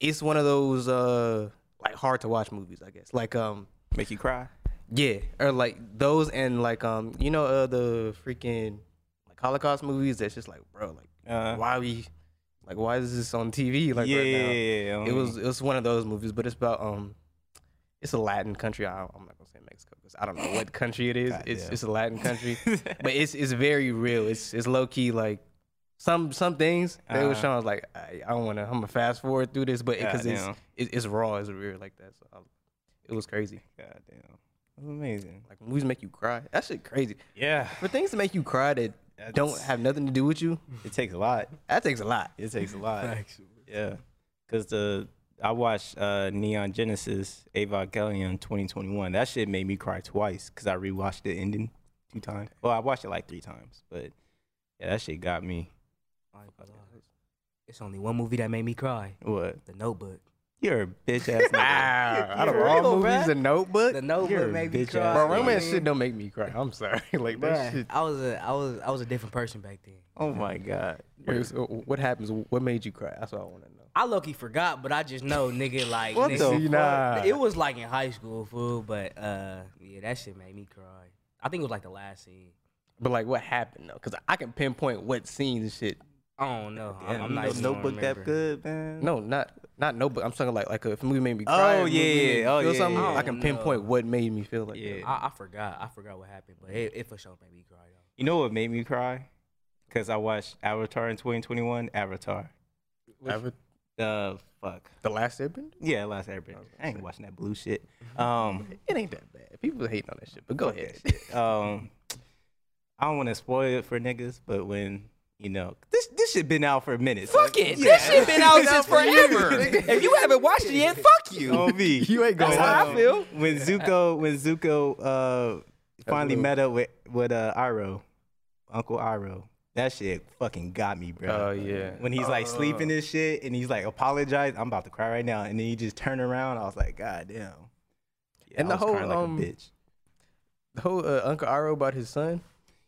It's one of those uh like hard to watch movies, I guess. Like um, Make you cry? yeah, or like those and like um, you know uh the freaking like Holocaust movies. That's just like bro, like Uh, why we like why is this on TV like yeah, right now? yeah, It was it was one of those movies, but it's about um, it's a Latin country. I, I'm not gonna say Mexico because I don't know what country it is. It's Goddamn. it's a Latin country, but it's it's very real. It's it's low key like some some things they was Uh-huh. showing. I was like I, I don't want to. I'm gonna fast forward through this, but because it's it, it's raw, it's real like that. So I, it was crazy. God damn, that's amazing. Like movies make you cry. That shit crazy. Yeah, For things to make you cry that don't have nothing to do with you, it takes a lot. that takes a lot. It takes a lot. Actually. Yeah, because the I watched uh, Neon Genesis Evangelion 2021. That shit made me cry twice because I rewatched the ending two times. Well, I watched it like three times, but yeah, that shit got me. I ain't gonna lie. It's only one movie that made me cry. What? The Notebook. You're a bitch ass nigga. Wow, out of For all real, movies, bruh. The Notebook. The You're Notebook a made me bitch cry. ass Bro, romance shit don't make me cry. I'm sorry. like that Bruh, shit. I was a I was I was a different person back then. Oh my god. Wait, so what happens? What made you cry? That's what I want to know. I lucky forgot, but I just know nigga like What nigga, the See, nah. It was like in high school, fool. But uh, yeah, that shit made me cry. I think it was like the last scene. But like, what happened though? Because I can pinpoint what scenes and shit. I don't know. I'm, Damn, I'm not know even notebook that good, man. No, not not Notebook. I'm talking like like if a movie made me cry. Oh, a movie yeah, made oh, yeah, something. yeah. I can Oh, pinpoint what made me feel like. Yeah. that. I, I forgot. I forgot what happened, but it, it for sure made me cry though. You know what made me cry? Because I watched Avatar in 2021. Avatar. Ava- Uh, fuck. the Last Airbender. Yeah, last Airbender. I ain't watching that blue shit. Um, It ain't that bad. People hating on that shit, but go ahead. Um, I don't want to spoil it for niggas, but when you know this this shit been out for a minute. so- Fuck it. Yeah. That shit been out since forever. if you haven't watched it yet, fuck you. On me. You ain't That's going. how I feel. when Zuko when Zuko uh finally Iroh. met up with with uh Iroh, Uncle Iroh. That shit fucking got me, bro. Oh yeah. When he's like sleeping and shit, and he's like apologize, I'm about to cry right now, and then he just turned around. I was like, God damn. Yeah, And I the was crying whole, like um, a bitch. the whole uh, Uncle Iroh about his son.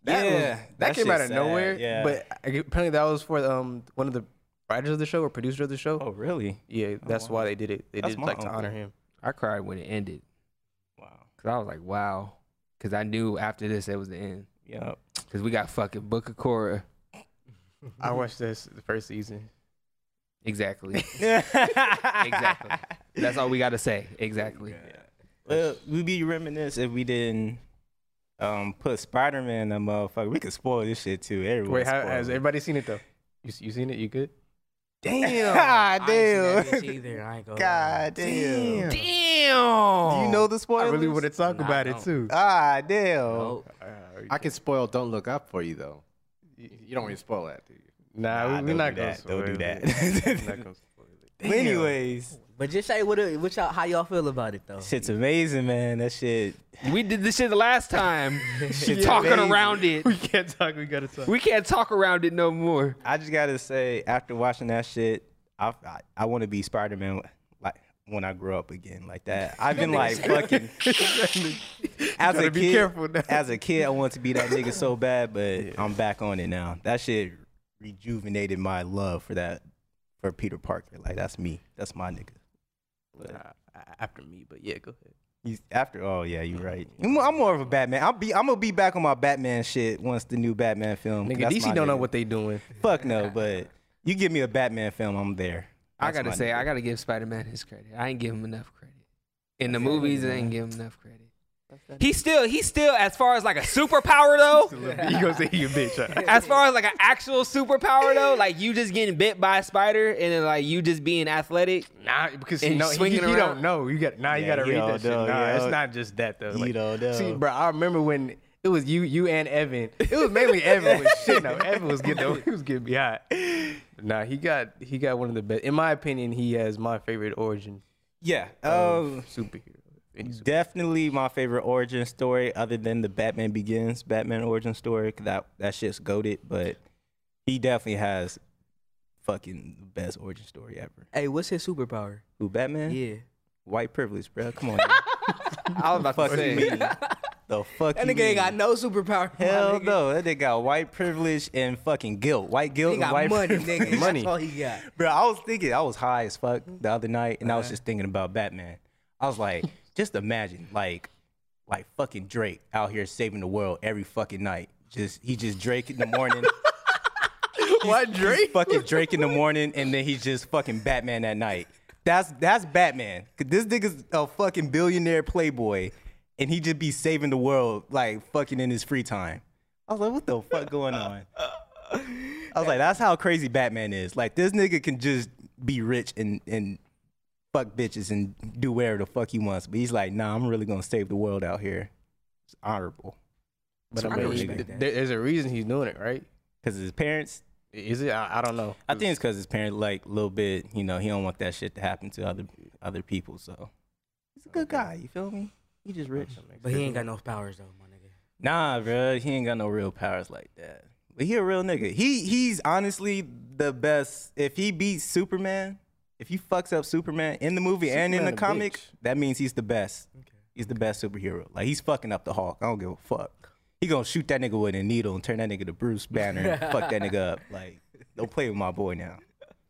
That was- Yeah, that, that came out shit's of nowhere. yeah. but apparently that was for um one of the writers of the show or producer of the show. Oh really? Yeah, that's wow. why they did it. They That's did it my to uncle. honor him. I cried when it ended Wow. because I was like, wow. because I knew after this it was the end. Yep. Because we got fucking Book of Korra. I watched this the first season. Exactly. exactly. That's all we got to say. Exactly. Well, we'd be reminisce if we didn't um put Spider Man in that motherfucker. We could spoil this shit too. Everyone Wait, how, has everybody seen it though? You you seen it? You good? Damn. I God ain't seen that damn. bitch either. I ain't gonna. God damn. Damn. Damn. Do you know the I really want to talk Nah, about it too. Ah, damn. Nope. I can spoil Don't Look Up for you though. You, you don't want to spoil that, do you? Nah, Nah, we, we're don't gonna that. Don't do spoil that. it. We're not gonna spoil it. But anyways, But just say what, what y'all, how y'all feel about it though. shit's amazing, man. That shit. We did this shit the last time. Shit's talking amazing. around it. We can't talk. We gotta talk. We can't talk around it no more. I just gotta say, after watching that shit, I I, I want to be Spider Man like when I grow up again, like that. I've been like fucking as a be kid. careful now. As a kid, I wanted to be that nigga so bad, but I'm back on it now. That shit rejuvenated my love for that for Peter Parker. Like that's me. That's my nigga. But Nah, a- after me, but yeah, go ahead. he's after. Oh yeah, you're right. I'm I'm more of a Batman. I'll be. I'm gonna be back on my Batman shit once the new Batman film. Nigga, DC don't know what they doing. Fuck no, but you give me a Batman film, I'm there. I gotta say, nigga. I gotta give Spider Man his credit. I ain't give him enough credit. In the movies, I ain't give him enough credit. He's still, he's still, as far as like a superpower though. you gonna say you a bitch? Huh? as far as like an actual superpower though, like you just getting bit by a spider and then like you just being athletic. Nah, because And no, he, swinging he around. don't know. You got nah. You Yeah, gotta read don't that shit. know, Nah, yeah. it's not just that though. You Like, don't know. See, bro, I remember when it was you, you and Evan. It was mainly Evan was shit. No, Evan was getting, he was getting me hot. Nah, he got, he got one of the best. In my opinion, he has my favorite origin Yeah. of Um, superhero. Any super- definitely my favorite origin story, other than the Batman Begins Batman origin story. That that shit's goaded, but he definitely has fucking the best origin story ever. Hey, what's his superpower? Who Batman? Yeah. White privilege, bro. Come on. I was about fuck to you say. The fuck That you nigga ain't got no superpower. my Hell nigga. no, that nigga got white privilege and fucking guilt. White guilt He and got white money, privilege. nigga. Money. That's all he got. Bro, I was thinking, I was high as fuck the other night, and I was Uh-huh. just thinking about Batman. I was like, just imagine, like, like fucking Drake out here saving the world every fucking night. Just he just Drake in the morning. Why He's Drake? fucking Drake in the morning, and then he's just fucking Batman at night. That's that's Batman. 'Cause this nigga's a fucking billionaire playboy, and he just be saving the world like fucking in his free time. I was like, what the fuck going on? I was like, that's how crazy Batman is. Like this nigga can just be rich and and fuck bitches and do whatever the fuck he wants, but he's like, nah, I'm really gonna save the world out here. It's honorable. But I I can mean, th- there's a reason he's doing it, right? Cause his parents, Is it? I, I don't know. I think it's cause his parents like a little bit, you know, he don't want that shit to happen to other other people. So he's a good guy. You feel me? He just rich. But he ain't got no powers though, my nigga. Nah, bro, he ain't got no real powers like that. But he a real nigga. He he's honestly the best. If he beats Superman, if he fucks up Superman in the movie and in the Superman a comic, bitch. that means he's the best. He's the best superhero. Like he's fucking up the Hulk. I don't give a fuck. He gonna shoot that nigga with a needle and turn that nigga to Bruce Banner and fuck that nigga up. Like, don't play with my boy now.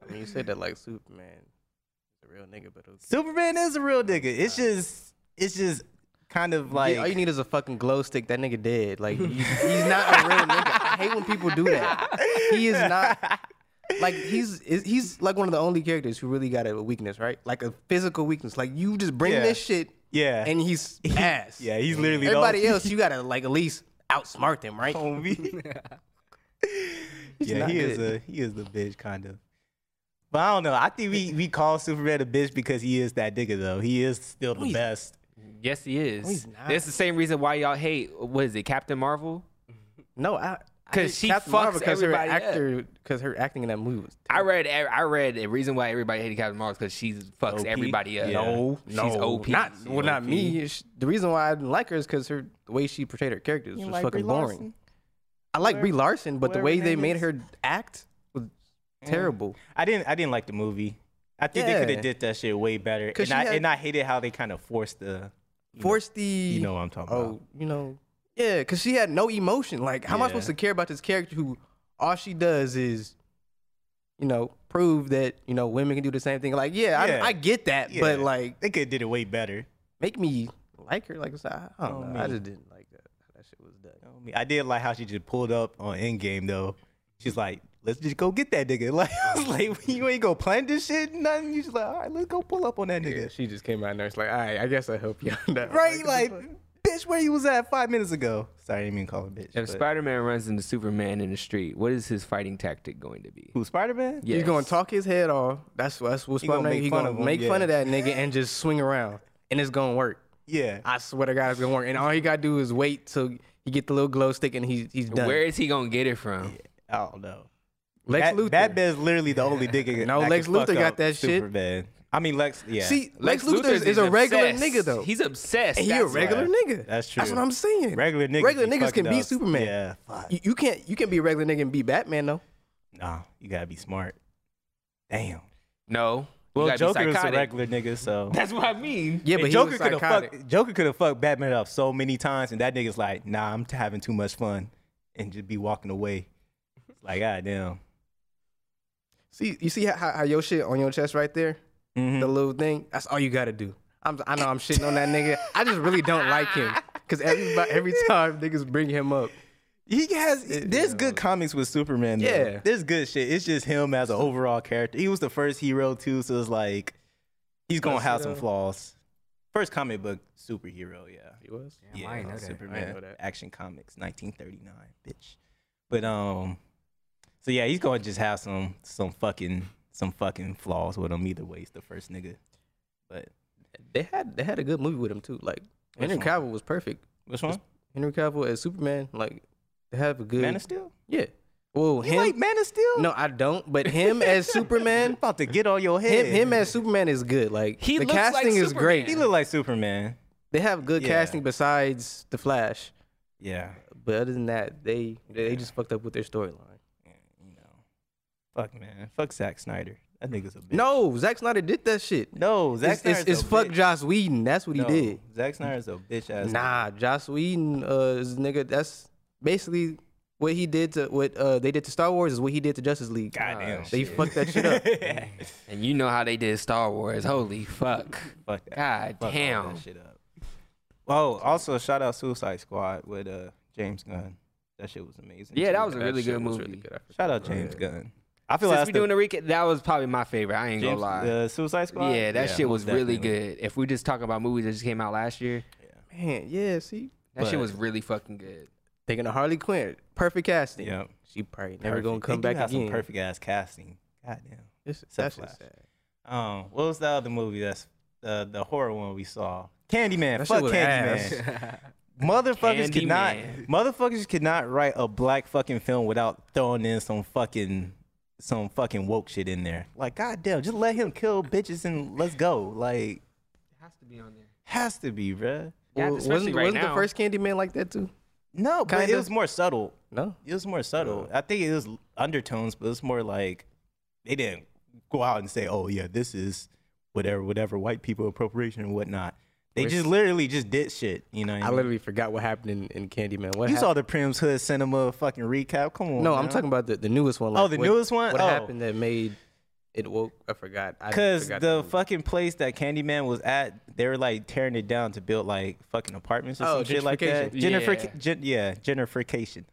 I mean, you said that like Superman, is a real nigga, but okay. Superman is a real nigga. It's just it's just kind of like all you need is a fucking glow stick. That nigga dead. Like he's, he's not a real nigga. I hate when people do that. He is not. Like he's he's like one of the only characters who really got a weakness, right? Like a physical weakness. Like you just bring Yeah. this shit, yeah. and he's ass. yeah, he's literally the Everybody only- else, you gotta like at least outsmart them, right? homie. yeah, not he is good. a he is the bitch kind of. But I don't know. I think we we call Superman a bitch because he is that nigga though. He is still the he's- best. Yes, he is. he's not. That's the same reason why y'all hate. What is it, Captain Marvel? No, I 'Cause hate she Captain Marvel fucks because her everybody up. actor because her acting in that movie was. I read. I read the reason why everybody hated Captain Marvel because she fucks OP? everybody up. Yeah. No, she's no, OP. Not She well, not me. It's- The reason why I didn't like her is because her the way she portrayed her characters was fucking boring. I like Brie Larson, but the way they made is. her act was terrible. I didn't I didn't like the movie. I think they could have did that shit way better. And I had- and I hated how they kind of forced the forced know- the you know what I'm talking oh, about. you know, yeah, because she had no emotion. Like, how am I supposed to care about this character who all she does is, you know, prove that you know women can do the same thing? Like, yeah, Yeah. I, I get that, but like, They could have did it way better. make me like her. Like, I don't Oh, know. I just didn't like that. That shit was done. Oh, you know I? I did like how she just pulled up on Endgame though. She's like, let's just go get that nigga. Like, I was like, you ain't gonna plan this shit, nothing. You just like, all right, let's go pull up on that Yeah, nigga. she just came out there. It's like, all right, I guess I help you on that. Right? Like, bitch, where you was at five minutes ago? Sorry, I didn't mean to call her bitch. If but- Spider Man runs into Superman in the street, what is his fighting tactic going to be? Who Spider Man? Yes. He's gonna talk his head off. That's that's what's He gonna Spider-Man. make He fun gonna of him, make fun yeah. of that nigga and just swing around, and it's gonna work. Yeah. I swear to God, it's gonna work. And all he gotta do is wait till he get the little glow stick, and he's he's done. Where is he gonna get it from? I don't know. Lex Bat- Luthor. Batman's literally the only nigga. No, that Lex can fuck Luthor got up that shit. Superman. I mean, Lex. Yeah. See, Lex, Luthor Luthor's is, a regular obsessed. nigga though. He's obsessed. and he a That's why. regular nigga. That's true. That's what I'm saying. regular niggas. regular niggas can fucking beat. Superman. Yeah. Fuck. You, you can't you can be a regular nigga and beat Batman though. Nah, you gotta be smart. Damn. No. You Well, gotta Joker is a regular nigga, so. That's what I mean. Yeah, but And he Joker could have fucked. Joker could have fucked Batman up so many times, and that nigga's like, "Nah, I'm t- having too much fun," and just be walking away. It's like, god damn. See, you see how, how your shit on your chest right there, Mhm. the little thing. That's all you gotta do. I'm, I know I'm shitting on that nigga. I just really don't like him because every every time niggas bring him up, He has. There's good comics with Superman. Though. Yeah. there's good shit. It's just him as an overall character. He was the first hero too, so it's like he's gonna have some flaws. First comic book superhero, yeah. he was. Yeah, I ain't know that. Superman I know that. Action Comics, 1939, bitch. But um, so yeah, he's gonna just have some some fucking some fucking flaws with him either way. He's the first nigga. But They had they had a good movie with him too. Like Henry one? Cavill was perfect. which one? Henry Cavill as Superman, like they have a good Man of Steel. yeah. Well, You him like Man of Steel? no, I don't. But him as Superman, about to get on your head. him him as Superman is good. Like He the looks like casting is great. he look like Superman. They have good Yeah. casting besides the Flash. Yeah. But other than that, they they just fucked up with their storyline. Yeah, you know. Fuck man. Fuck Zack Snyder. That nigga's a bitch. No, Zack Snyder did that shit. No, Zack It's, it's, Snyder's it's a fuck bitch. Joss Whedon. That's what he did. Zack Snyder's a bitch ass. Nah, Joss Whedon uh, is a nigga. That's basically what he did to what uh, they did to Star Wars is what he did to Justice League. Goddamn. They shit. fucked that shit up. And you know how they did Star Wars. Holy fuck. Fuck that. God Fuck all damn. that shit up. Oh, also shout out Suicide Squad with uh James Gunn. That shit was amazing. Yeah, too. that was a That really shit good was movie. really good. Shout out James that. Gunn. I feel Since like we that's doing the recap, that was probably my favorite. I ain't James, gonna lie. the Suicide Squad. yeah, that shit was really good. If we just talk about movies that just came out last year, Man, yeah. See, that shit was really fucking good. thinking of Harley Quinn, perfect casting. Yeah, She probably never Perfect. gonna They come do back have again. Some perfect ass casting. Goddamn. It's, Except that's just Flash. sad. Um, what was the other movie? That's the the horror one we saw. Candyman. That Fuck Candyman. ass. Motherfuckers could not. Motherfuckers could not write a black fucking film without throwing in some fucking some fucking woke shit in there. Like, goddamn, just let him kill bitches and let's go. Like, It has to be on there. has to be, bruh. Yeah, Well, wasn't right wasn't now. the first Candyman like that too? No, but Kinda. it was more subtle. No. It was more subtle. I think it was undertones, but it was more like they didn't go out and say, "Oh yeah, this is whatever, whatever white people appropriation and whatnot." They just literally just did shit. You know, what I, I mean? literally forgot what happened in, in Candyman. What you hap- saw the Prim's Hood Cinema fucking recap. Come on, No, I'm now. talking about the, the newest one. Oh, the what- newest one? What Oh. happened that made it woke? I forgot. I Because forgot the movie. fucking place that Candyman was at, they were like tearing it down to build like fucking apartments or Oh, some shit like that. gentrification. Jennifer, Yeah. gen, yeah, gentrification.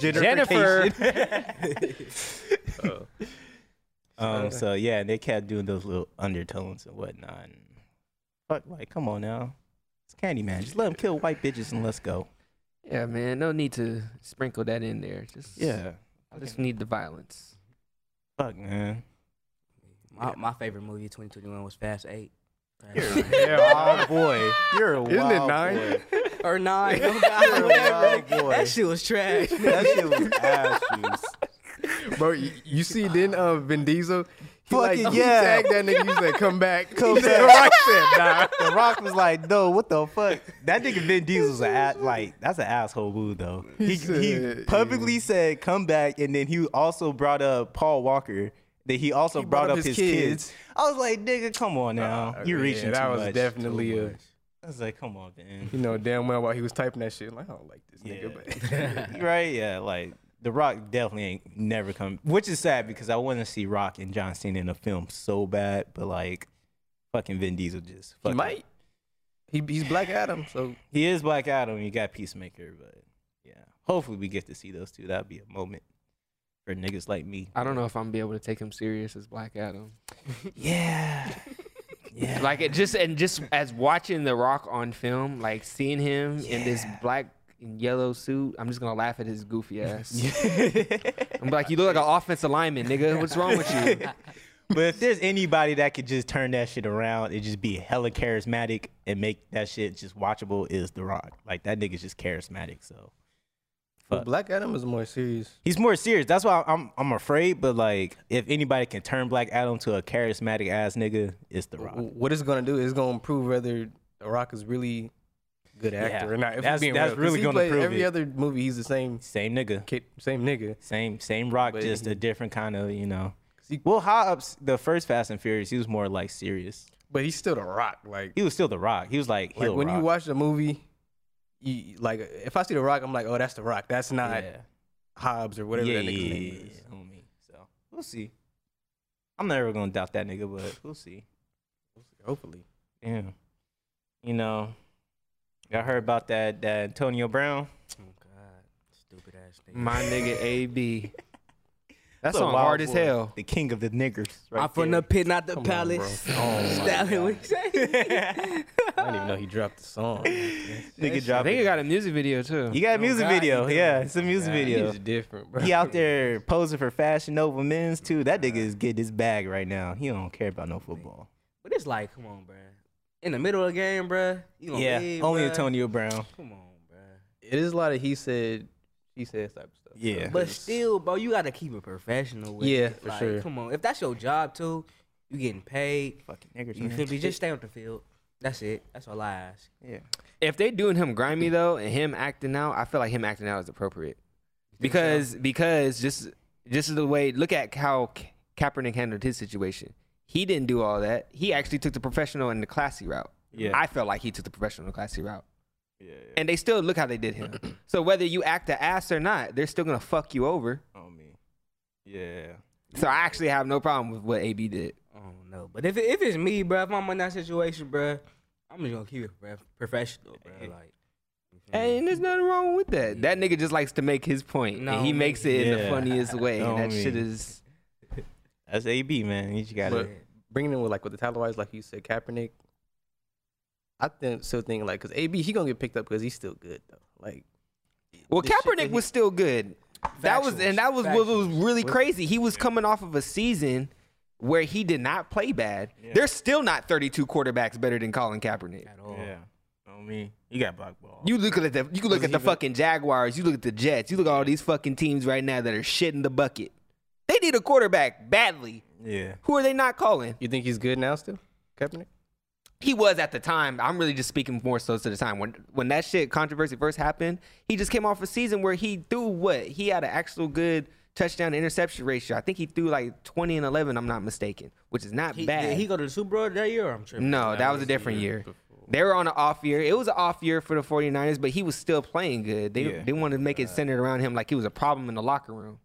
Jennifer. Oh. Um, so yeah, and they kept doing those little undertones and whatnot. And fuck, like, come on now, it's Candyman. Just let him kill white bitches and let's go. Yeah, man. No need to sprinkle that in there. Just Yeah, I just need the violence. fuck, man. My, my favorite movie of 2021 was Fast Eight. You're a wild boy. You're a Isn't it nine? boy. or nine. Oh You're a wild boy. That shit was trash. That shit was ass juice. Bro, you, you see then uh, Vin Diesel? He Fucking like, he yeah. tagged that nigga. He said, "Come back." Come He The "Rock said, nah." The Rock was like, "No, what the fuck?" That nigga Vin Diesel's an like that's an asshole move though. He, He he, said, publicly said, "Come back," and then he also brought up Paul Walker. That he also He brought, up his, kids. I was like, "Nigga, come on now, Uh, you're yeah, reaching That too was much." definitely a. I was like, "Come on, man." You know damn well while he was typing that shit. Like I don't like this Yeah. nigga, but right? Yeah, like The Rock definitely ain't never come, which is sad because I want to see Rock and John Cena in a film so bad, but like, fucking Vin Diesel just he might. He, he's Black Adam, so He is Black Adam. You got Peacemaker, but yeah. Hopefully we get to see those two. That'd be a moment for niggas like me. I don't know if I'm gonna be able to take him serious as Black Adam. Yeah. Yeah. Like it just and just as watching The Rock on film, like seeing him in this black and yellow suit, I'm just gonna laugh at his goofy ass. I'm like, you look like an offensive lineman, nigga. What's wrong with you? But if there's anybody that could just turn that shit around and just be hella charismatic and make that shit just watchable is The Rock. Like that nigga's just charismatic. So but Black Adam is more serious. he's more serious. That's why I'm I'm afraid. But like, if anybody can turn Black Adam to a charismatic ass nigga, it's The Rock. What it's gonna do is gonna prove whether The Rock is really good actor Yeah. or not. If That's- being that's real. really gonna played prove every it. other movie. He's the same Same nigga. kid, same nigga. Same same Rock, But just he- a different kind of you know. he- Well, Hobbs, the first Fast and Furious, he was more like serious. But he's still The Rock. Like, He was still The Rock. He was like, like when you watch the movie, you, like if I see The Rock, I'm like, oh, that's The Rock. That's not yeah. Hobbs or whatever yeah, that nigga's yeah, name is. yeah, homie. So we'll see. I'm never gonna doubt that nigga, but we'll see. Hopefully. Yeah. You know, y'all heard about that that Antonio Brown? Oh God, stupid ass nigga. My nigga AB. That's That's a on hard as hell. The king of the niggers. Right I'm from there. the pit, not the Come palace. bro. Oh, my Stallion, what you say? I didn't even know he dropped the song. nigga I dropped. think he got a music video too. He got a Oh, music God, video, yeah. It's a oh, music video. He's different, bro. He out there posing for Fashion Nova Men's too. That nigga is getting his bag right now. He don't care about no football. But it's like, come on, bruh. In the middle of the game, bruh. You gonna Yeah, leave, only bruh. Antonio Brown. Come on, bruh. It is a lot of he said, she said type of stuff. Yeah. But still, bro, you gotta keep it professional. With Yeah, it. for Like, sure. Come on, if that's your job too, you getting paid. Fucking niggers, You man. feel me? Just stay on the field. That's it. That's all I ask. Yeah. If they doing him grimy though, and him acting out, I feel like him acting out is appropriate because because just just the way look at how Ka- Kaepernick handled his situation. He didn't do all that. He actually took the professional and the classy route. Yeah. I felt like he took the professional and the classy route. yeah, yeah. And they still look how they did him. so whether you act the ass or not, they're still gonna fuck you over. On me. Yeah. So I actually have no problem with what AB did. I don't know, but if it, if it's me, bro, if I'm in that situation, bro, I'm just gonna keep it bruh, professional, bruh. Like, you feel me? And there's nothing wrong with that. That nigga just likes to make his point, No, and he makes it in the funniest way. No, and that me. shit is That's AB, man. You just gotta. But bringing in with like with the talent wise, like you said, Kaepernick. I think still think like because AB he gonna get picked up because he's still good though. Like, Well, the shit that Kaepernick he- was still good. That was and that was what was really crazy. He was coming off of a season where he did not play bad. There's still not 32 quarterbacks better than Colin Kaepernick. at all. yeah. On me. You got blackball. You look at the you look at the fucking Jaguars. You look at the Jets. You look at all these fucking teams right now that are shit in the bucket. They need a quarterback badly. Yeah. Who are they not calling? you think he's good now still, Kaepernick? He was at the time. I'm really just speaking more so to the time when when that shit controversy first happened. He just came off a season where he threw what he had an actual good touchdown to interception ratio. I think he threw like 20 and 11. I'm not mistaken, which is not He, bad. did he go to the Super Bowl that year? Or I'm tripping. no, that was a different year. They were on an off year. It was an off year for the 49ers, but he was still playing good. They Yeah. they wanted to make it uh, centered around him like he was a problem in the locker room,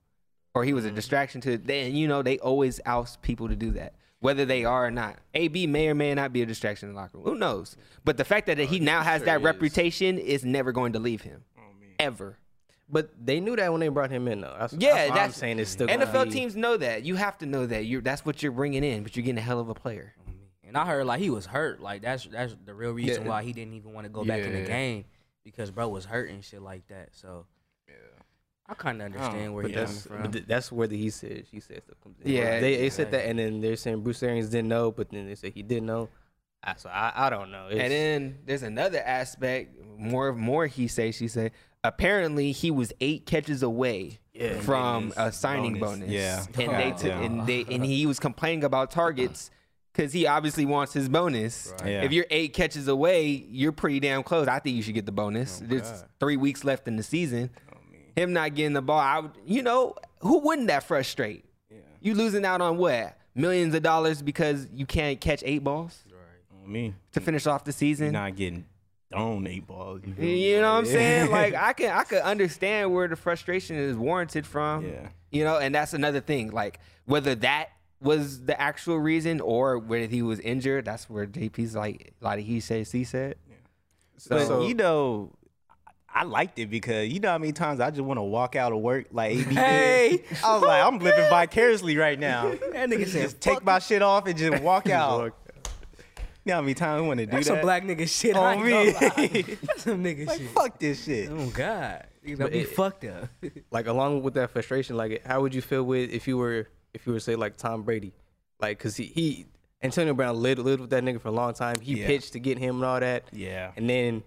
or he was a mm-hmm. distraction to. Then you know they always oust people to do that, whether they are or not. AB may or may not be a distraction in the locker room. Who knows? But the fact that he now has sure that is. reputation is never going to leave him, oh, ever. But they knew that when they brought him in though. That's, Yeah, that's, what I'm saying. It's still NFL be- teams know that. You have to know that. You that's what you're bringing in, but you're getting a hell of a player. Oh, and I heard like he was hurt. Like that's that's the real reason Yeah. why he didn't even want to go back in the game because bro was hurt and shit like that. So I kind of understand oh, where But he's coming that's from. but th- that's where the he said she said stuff comes in. Yeah, they, they said that, and then they're saying Bruce Arians didn't know, but then they said he did know. I, so I, I don't know. It's, And then there's another aspect, more more he say, she say. Apparently he was eight catches away Yeah. from a signing bonus. Bonus. Yeah. And they God took and they and he was complaining about targets because he obviously wants his bonus. Yeah. If you're eight catches away, you're pretty damn close. I think you should get the bonus. Oh, There's three weeks left in the season. Him not getting the ball, I would, you know, who wouldn't that frustrate? You losing out on what? Millions of dollars because you can't catch eight balls Right. On me. to finish off the season. You're not getting thrown eight balls. You, feel me? You know what I'm saying? Like I can I could understand where the frustration is warranted from. Yeah. You know, and that's another thing. Like whether that was the actual reason or whether he was injured, that's where JP's like a lot of he said, he said. But So- you know, I liked it because you know how many times I just want to walk out of work like AB Hey. I was like, I'm living vicariously right now. That nigga said, Just take my shit off and just walk out. You know how many times I want to do That's that? some black nigga shit. I on me. That's some nigga like, shit. fuck this shit. Oh God, you gotta be it- fucked up. like along with that frustration, like how would you feel with if you were if you were say like Tom Brady, like because he, he Antonio Brown lived lived with that nigga for a long time. He Yeah. pitched to get him and all that, Yeah. and then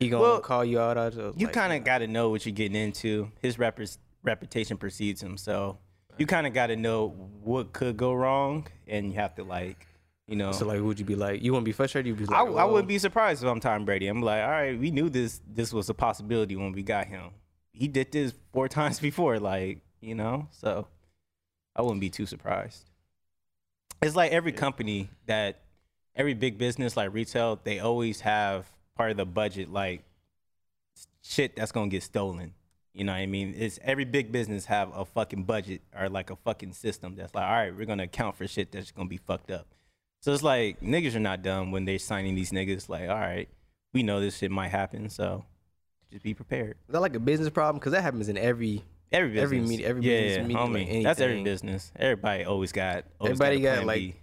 he gonna Well, call you out. Was You like, kind of got to know what you're getting into. His rep- reputation precedes him, so you kind of got to know what could go wrong, and you have to like, you know. So like, would you be like, you wouldn't be frustrated? You'd be like, I, I wouldn't be surprised if I'm Tom Brady. I'm like, all right, we knew this this was a possibility when we got him. He did this four times before, like you know, so I wouldn't be too surprised. It's like every company that every big business like retail, they always have part of the budget like shit that's gonna get stolen. You know what I mean? It's every big business have a fucking budget or like a fucking system that's like, all right, we're gonna account for shit that's gonna be fucked up. So it's like niggas are not dumb when they're signing these niggas. Like, all right, we know this shit might happen, so just be prepared. Is that like a business problem? Because that happens in every. Every business, Every meet- every yeah, business meeting, homie. like That's every business. Everybody always got. Always Everybody got, got, like, B.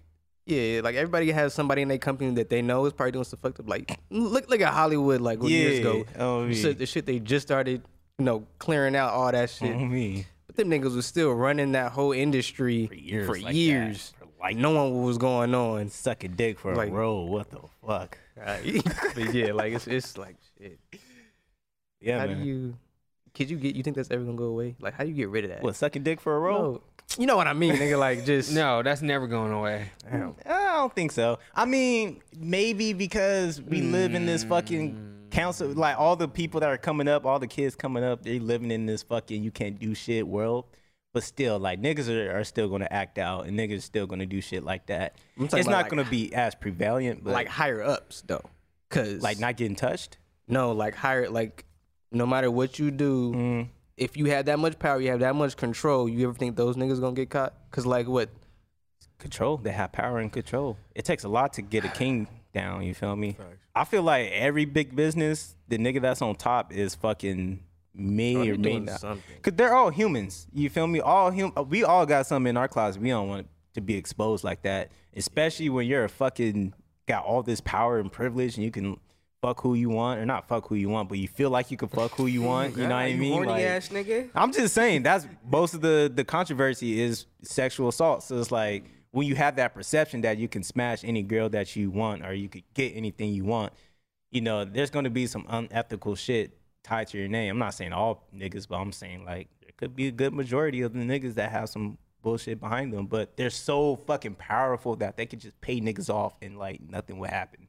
Yeah, like everybody has somebody in their company that they know is probably doing some fucked up. Like look, look at Hollywood, like what, years ago. Oh, The shit, the shit they just started, you know, clearing out all that shit. Oh, me. But them niggas was still running that whole industry For years. For like years. For like no one was going on. suck a dick for Like- a role. What the fuck? but yeah, like it's it's like shit. Yeah, how man. do you? Could you get? You think that's ever gonna go away? Like how do you get rid of that? What sucking dick for a role? No. You know what I mean, nigga. Like just No, that's never going away. Damn. I don't think so. I mean, maybe because we live in this fucking council, like all the people that are coming up, all the kids coming up, they living in this fucking you can't do shit world. But still, like niggas are, are still gonna act out, and niggas still gonna do shit like that. It's not about, gonna be as prevalent, but like like higher ups though, cause like not getting touched. no, like higher like no matter what you do, Mm. If you have that much power, you have that much control. You ever think those niggas gonna get caught? Cause like what? Control. They have power and control. It takes a lot to get a king down. You feel me? I feel like every big business, the nigga that's on top is fucking me Oh, or they me doing not. something. Cause they're all humans. You feel me? All hum. We all got something in our closet. We don't want to be exposed like that. Especially when you're a fucking got all this power and privilege, and you can fuck who you want, or not fuck who you want, but you feel like you can fuck who you want. You know what I mean? horny Like- ass nigga. I'm just saying that's most of the the controversy is sexual assault. So it's like when you have that perception that you can smash any girl that you want or you could get anything you want, you know, there's going to be some unethical shit tied to your name. I'm not saying all niggas, but I'm saying like there could be a good majority of the niggas that have some bullshit behind them, but they're so fucking powerful that they could just pay niggas off and like nothing would happen.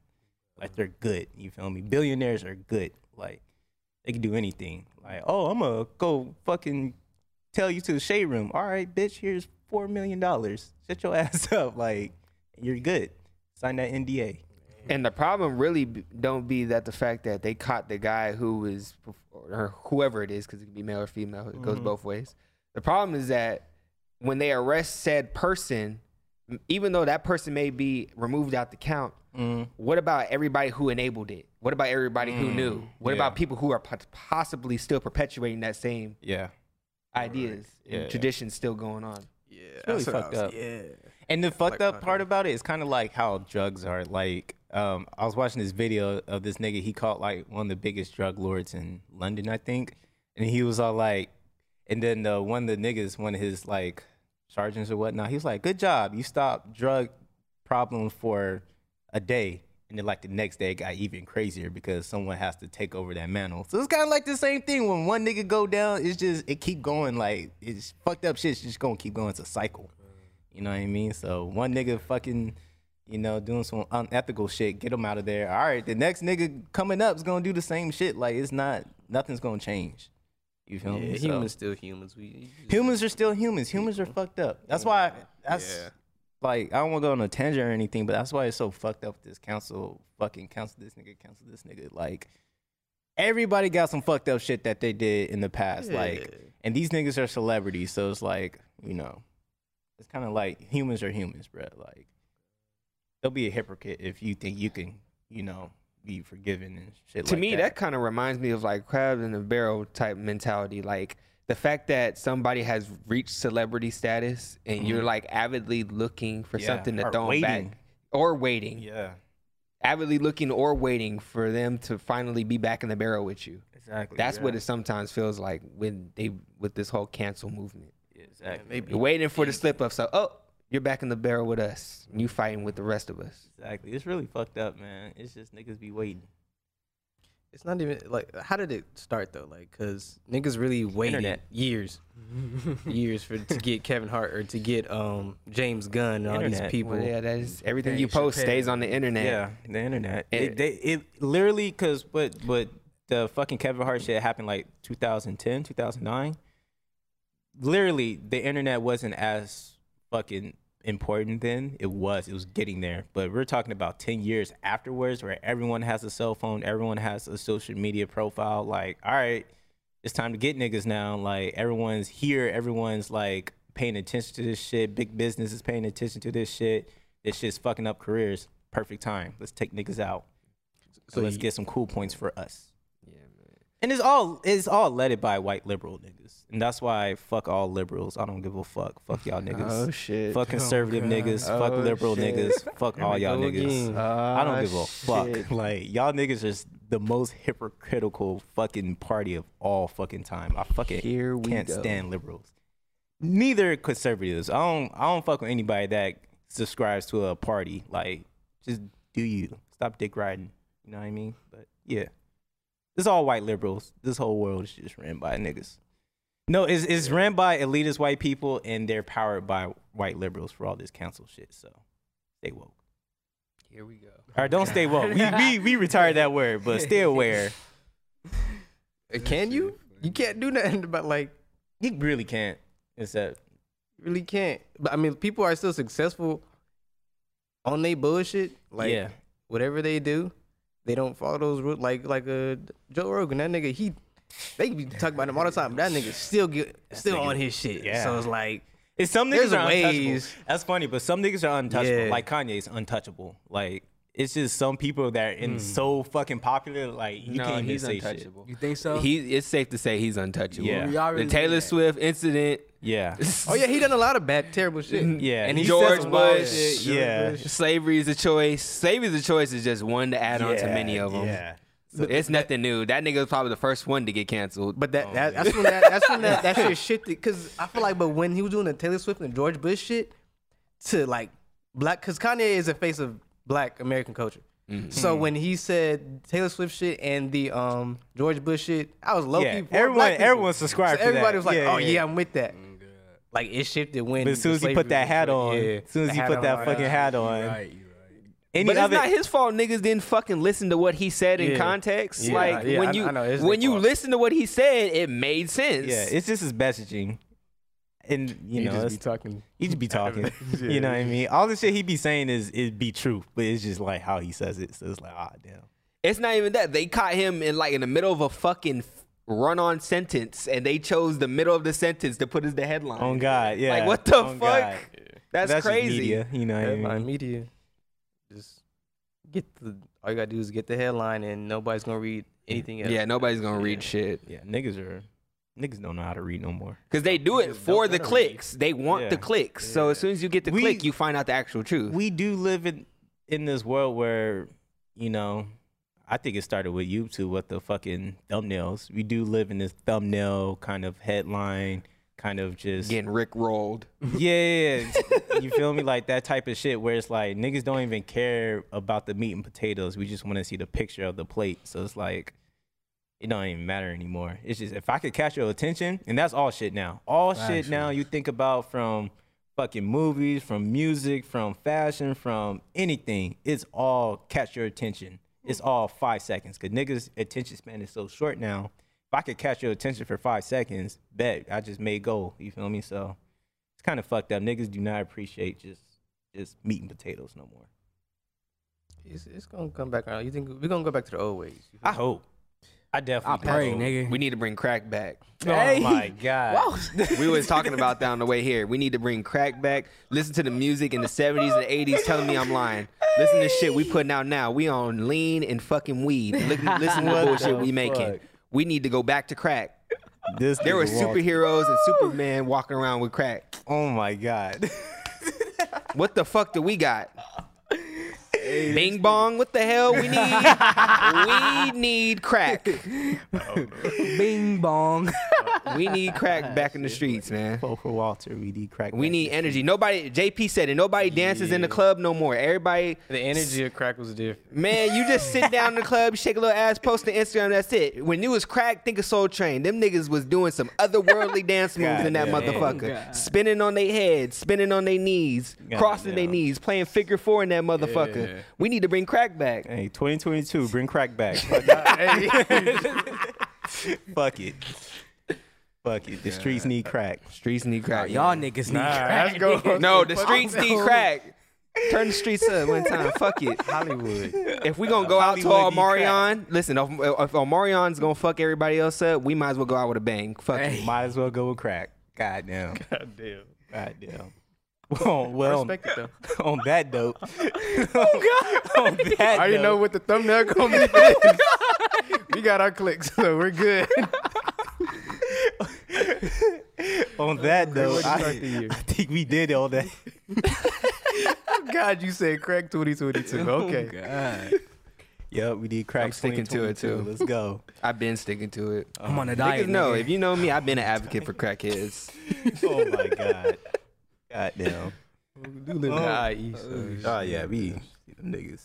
Like they're good. You feel me? Billionaires are good. Like they can do anything. Like, oh, I'm gonna go fucking tell you to the shade room. All right, bitch, here's four million dollars. Shut your ass up. Like, you're good. Sign that NDA. And the problem really don't be that the fact that they caught the guy who was or whoever it is because it can be male or female. It goes mm-hmm. both ways. The problem is that when they arrest said person, even though that person may be removed out the count, what about everybody who enabled it? What about everybody who knew? What yeah. about people who are possibly still perpetuating that same Yeah. ideas Yeah. and traditions still going on? Yeah, really that's what I fucked was- up. Yeah, And the fucked Like, up part about it is kind of like how drugs are. Like, um, I was watching this video of this nigga. He caught like one of the biggest drug lords in London, I think, and he was all like, and then uh, one of the niggas, one of his like sergeants or whatnot, he was like, "Good job, you stopped drug problems for a day." And then like the next day it got even crazier because someone has to take over that mantle. So it's kind of like the same thing when one nigga go down, it's just it keep going like it's fucked up shit's just gonna keep going. It's a cycle. You know what I mean? So one nigga fucking, you know, doing some unethical shit, get him out of there. All right, the next nigga coming up is gonna do the same shit. Like it's not, nothing's gonna change. You feel yeah me? So, humans still humans. We humans are still humans. Humans are fucked up. That's why. That's Yeah. like I don't want to go on a tangent or anything, but that's why it's so fucked up. This council, fucking council this nigga, council this nigga. Like everybody got some fucked up shit that they did in the past. Like, and these niggas are celebrities, so it's like you know, it's kind of like humans are humans, bro. Like, they'll be a hypocrite if you think you can, you know, be forgiven and shit. to like me that, that, kind of reminds me of like crab in a barrel type mentality like the fact that somebody has reached celebrity status and you're mm-hmm. like avidly looking for Yeah, something to or throw 'em waiting. back or waiting yeah, avidly looking or waiting for them to finally be back in the barrel with you exactly. that's yeah. what it sometimes feels like when they with this whole cancel movement Yeah, exactly. Maybe. you're waiting for the slip up so oh you're back in the barrel with us And you fighting with the rest of us Exactly. It's really fucked up, man. It's just niggas be waiting. It's not even like how did it start though? Like, cause niggas really waited Internet. years, years for to get Kevin Hart or to get um James Gunn and all these people. well, yeah that is everything Dave you post Chappelle. stays on the internet Yeah, the internet. And- It, they, it literally because what what the fucking Kevin Hart shit happened like 2010, 2009. Literally, the internet wasn't as fucking important then. It was. It was getting there. But we're talking about 10 years afterwards where everyone has a cell phone, everyone has a social media profile. Like, all right, it's time to get niggas now. Like, everyone's here. Everyone's like paying attention to this shit. Big business is paying attention to this shit. This shit's fucking up careers. Perfect time. Let's take niggas out. So let's you- get some cool points for us. And it's all it's all led by white liberal niggas. And that's why fuck all liberals. I don't give a fuck. Fuck y'all niggas. oh shit fuck conservative niggas. fuck Oh, liberal shit. niggas. Fuck all y'all niggas. again. I don't give a Ah, fuck. Like y'all niggas is the most hypocritical fucking party of all fucking time. I fucking Here we can't go. stand liberals. Neither conservatives. I don't I don't fuck with anybody that subscribes to a party. Like just do you. Stop dick riding. You know what I mean? But yeah. It's all white liberals. This whole world is just ran by niggas. No, it's, it's ran by elitist white people and they're powered by white liberals for all this cancel shit. So stay woke. Here we go. All right, don't stay woke. We, we, we retired that word, but stay aware. Uh, Can you? You can't do nothing about like You really can't. Except, you really can't. But I mean, people are still successful on they bullshit. Like yeah. whatever they do, they don't follow those rules. Like like uh, Joe Rogan, that nigga, he they be talking about him all the time. But that nigga still get still nigga- on his shit. yeah. So it's like It's some There's niggas are untouchable. That's funny, but some niggas are untouchable. Yeah. Like Kanye's untouchable. Like it's just some people that are in so fucking popular. Like you no, can't even he's say shit. untouchable. You think so? He, it's safe to say he's untouchable. Yeah. We The Taylor. Swift incident. Yeah. oh yeah, he done a lot of bad, terrible shit. Yeah. and he he said George Bush. shit. Yeah. Slavery is a choice. Slavery is a choice is just one to add on to many of them. Yeah. So it's nothing new. That nigga was probably the first one to get canceled. But that, Oh, that that's when that that's when that, that shit shifted because I feel like but when he was doing the Taylor Swift and George Bush shit to like black because Kanye is a face of black American culture. Mm-hmm. So when he said Taylor Swift shit and the um George Bush shit, I was low Yeah, key. for everyone- black everyone subscribed So to everybody that. was like, Yeah, "Oh yeah. yeah, I'm with that." Like it shifted when. But as soon as he put that hat on, yeah, as soon as the he put on, that right. fucking hat on, You're right, you're right. any but it's other, not his fault. Niggas didn't fucking listen to what he said in context. Yeah, like yeah, when I- you I know, when you fault. listen to what he said, it made sense. yeah, it's just his messaging, and you He know, just it's, be talking. he just be talking. You know what I mean? All the shit he be saying is it be true, but it's just like how he says it. So it's like, ah, damn. It's not even that. They caught him in like in the middle of a fucking run-on sentence, and they chose the middle of the sentence to put as the headline. On God, yeah. Like what the on fuck? God. That's, just crazy. media, you know what I Headline mean? media. Just get the. All you gotta do is get the headline, and nobody's gonna read anything else. Yeah, nobody's gonna read Yeah. shit Yeah, niggas are niggas don't know how to read no more. because they do it for the wanna clicks. They want Yeah. the clicks. So as soon as you get the We- click, you find out the actual truth. We do live in in this world where, you know, I think it started with YouTube with the fucking thumbnails. We do live in this thumbnail kind of headline, kind of just Getting Rick rolled. yeah, yeah, yeah. you feel me? Like that type of shit where it's like niggas don't even care about the meat and potatoes. We just want to see the picture of the plate. So it's like it don't even matter anymore. It's just if I could catch your attention, and that's all shit now. All shit now you think about from fucking movies, from music, from fashion, from anything. It's all catch your attention. It's all five seconds. Cause niggas attention span is so short now. If I could catch your attention for five seconds, bet I just made goal. You feel me? So it's kind of fucked up. Niggas do not appreciate just just meat and potatoes no more. It's, it's gonna come back around. You think we're gonna go back to the old ways? I hope. I definitely I definitely pray, hope. nigga. We need to bring crack back. Oh my god. we was talking about that on the way here. We need to bring crack back. Listen to the music in the 70s and 80s telling me I'm lying. Listen to shit we putting out now. We on lean and fucking weed. Look, listen to the What bullshit we making. fuck? We need to go back to crack. This There were nigga walked- superheroes and Superman walking around with crack. Oh my god. What the fuck do we got? Bing bong, what the hell? We need we need crack. Bing bong. We need crack back in the streets, man. For Walter. We need crack. We back. need energy. Nobody JP said it. Nobody dances in the club no more. Everybody The energy of crack was different. Man, you just sit down in the club, shake a little ass, post on Instagram, that's it. When you was crack, think of Soul Train. Them niggas was doing some otherworldly dance moves in that damn. motherfucker. God. Spinning on their head, spinning on their knees, God crossing their knees, playing figure four in that motherfucker. Yeah. We need to bring crack back. Hey, 2022, bring crack back. Fuck it. Fuck it. The streets need crack. Streets need crack. Y'all niggas need Nah, crack. let's go. No, the streets need crack. Turn the streets up one time. Fuck it. Hollywood. If we gonna go out to Hollywood need Omarion, listen, if, if Omarion's gonna fuck everybody else up, we might as well go out with a bang. Fuck it. Might as well go with crack. God damn. God damn. God damn. Well, well on, Respect it on that dope. oh God. on that I already dope. know what the thumbnail gonna be. for this. we got our clicks, so we're good. on that Great way note, I, start the year. I think we did all that. God, you said crack 2022. Okay. God. Yep, we did crack. I'm sticking to it, 2022. too. Let's go. I've been sticking to it. Oh. I'm on a Niggas diet. know. nigga. If you know me, I've been an advocate for crackheads. oh my God. God damn. do live in oh. the IE, Oh yeah, we see them niggas.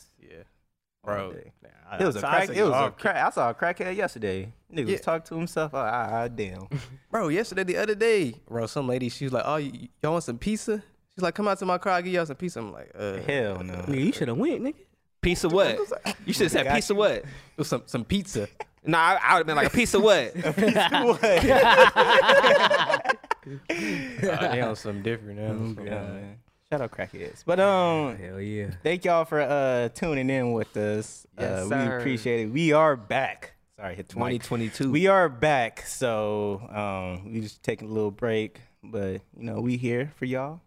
Yeah. all Bro. day. Nah, It was a so I crack. It was a crack. I saw a crackhead yesterday. Nigga Yeah. was talking to himself. Ah, ah, ah, damn. Bro, yesterday, the other day, bro, some lady, she was like, "Oh, y- y'all want some pizza?" She's like, "Come out to my car, I'll give y'all some pizza." I'm like, "Uh, Hell no. Nigga, you should have went, nigga. Piece of what? You should have said Got piece of what? it was some some pizza." Nah, I, I would have been like a piece of what? a piece of what? Uh, they on something different now. Yeah, man. Shout out crackheads. But um, Hell yeah. thank y'all for uh tuning in with us. Yes, uh, we appreciate it. We are back. Sorry, hit the mic. 2022. We are back. So um, we just taking a little break, but you know we here for y'all.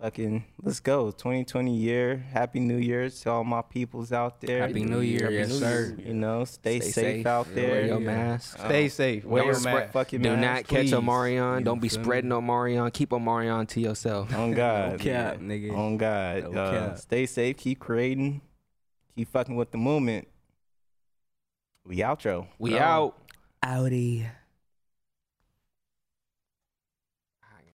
Fucking let's go. 2020 year. Happy New Year to all my peoples out there. Happy New Year, Happy yes, New sir. Year. You know, stay, Stay safe, out Wear there. your Yeah. mask. Stay safe. Wear Don't your mask. fucking Do mask, not catch please. Omarion. You Don't be feel me? spreading Omarion. Keep Omarion to yourself. On God. No cap, yeah. nigga. On God. No Uh, stay safe. Keep creating. Keep fucking with the movement. We outro. We Go. out. Audi.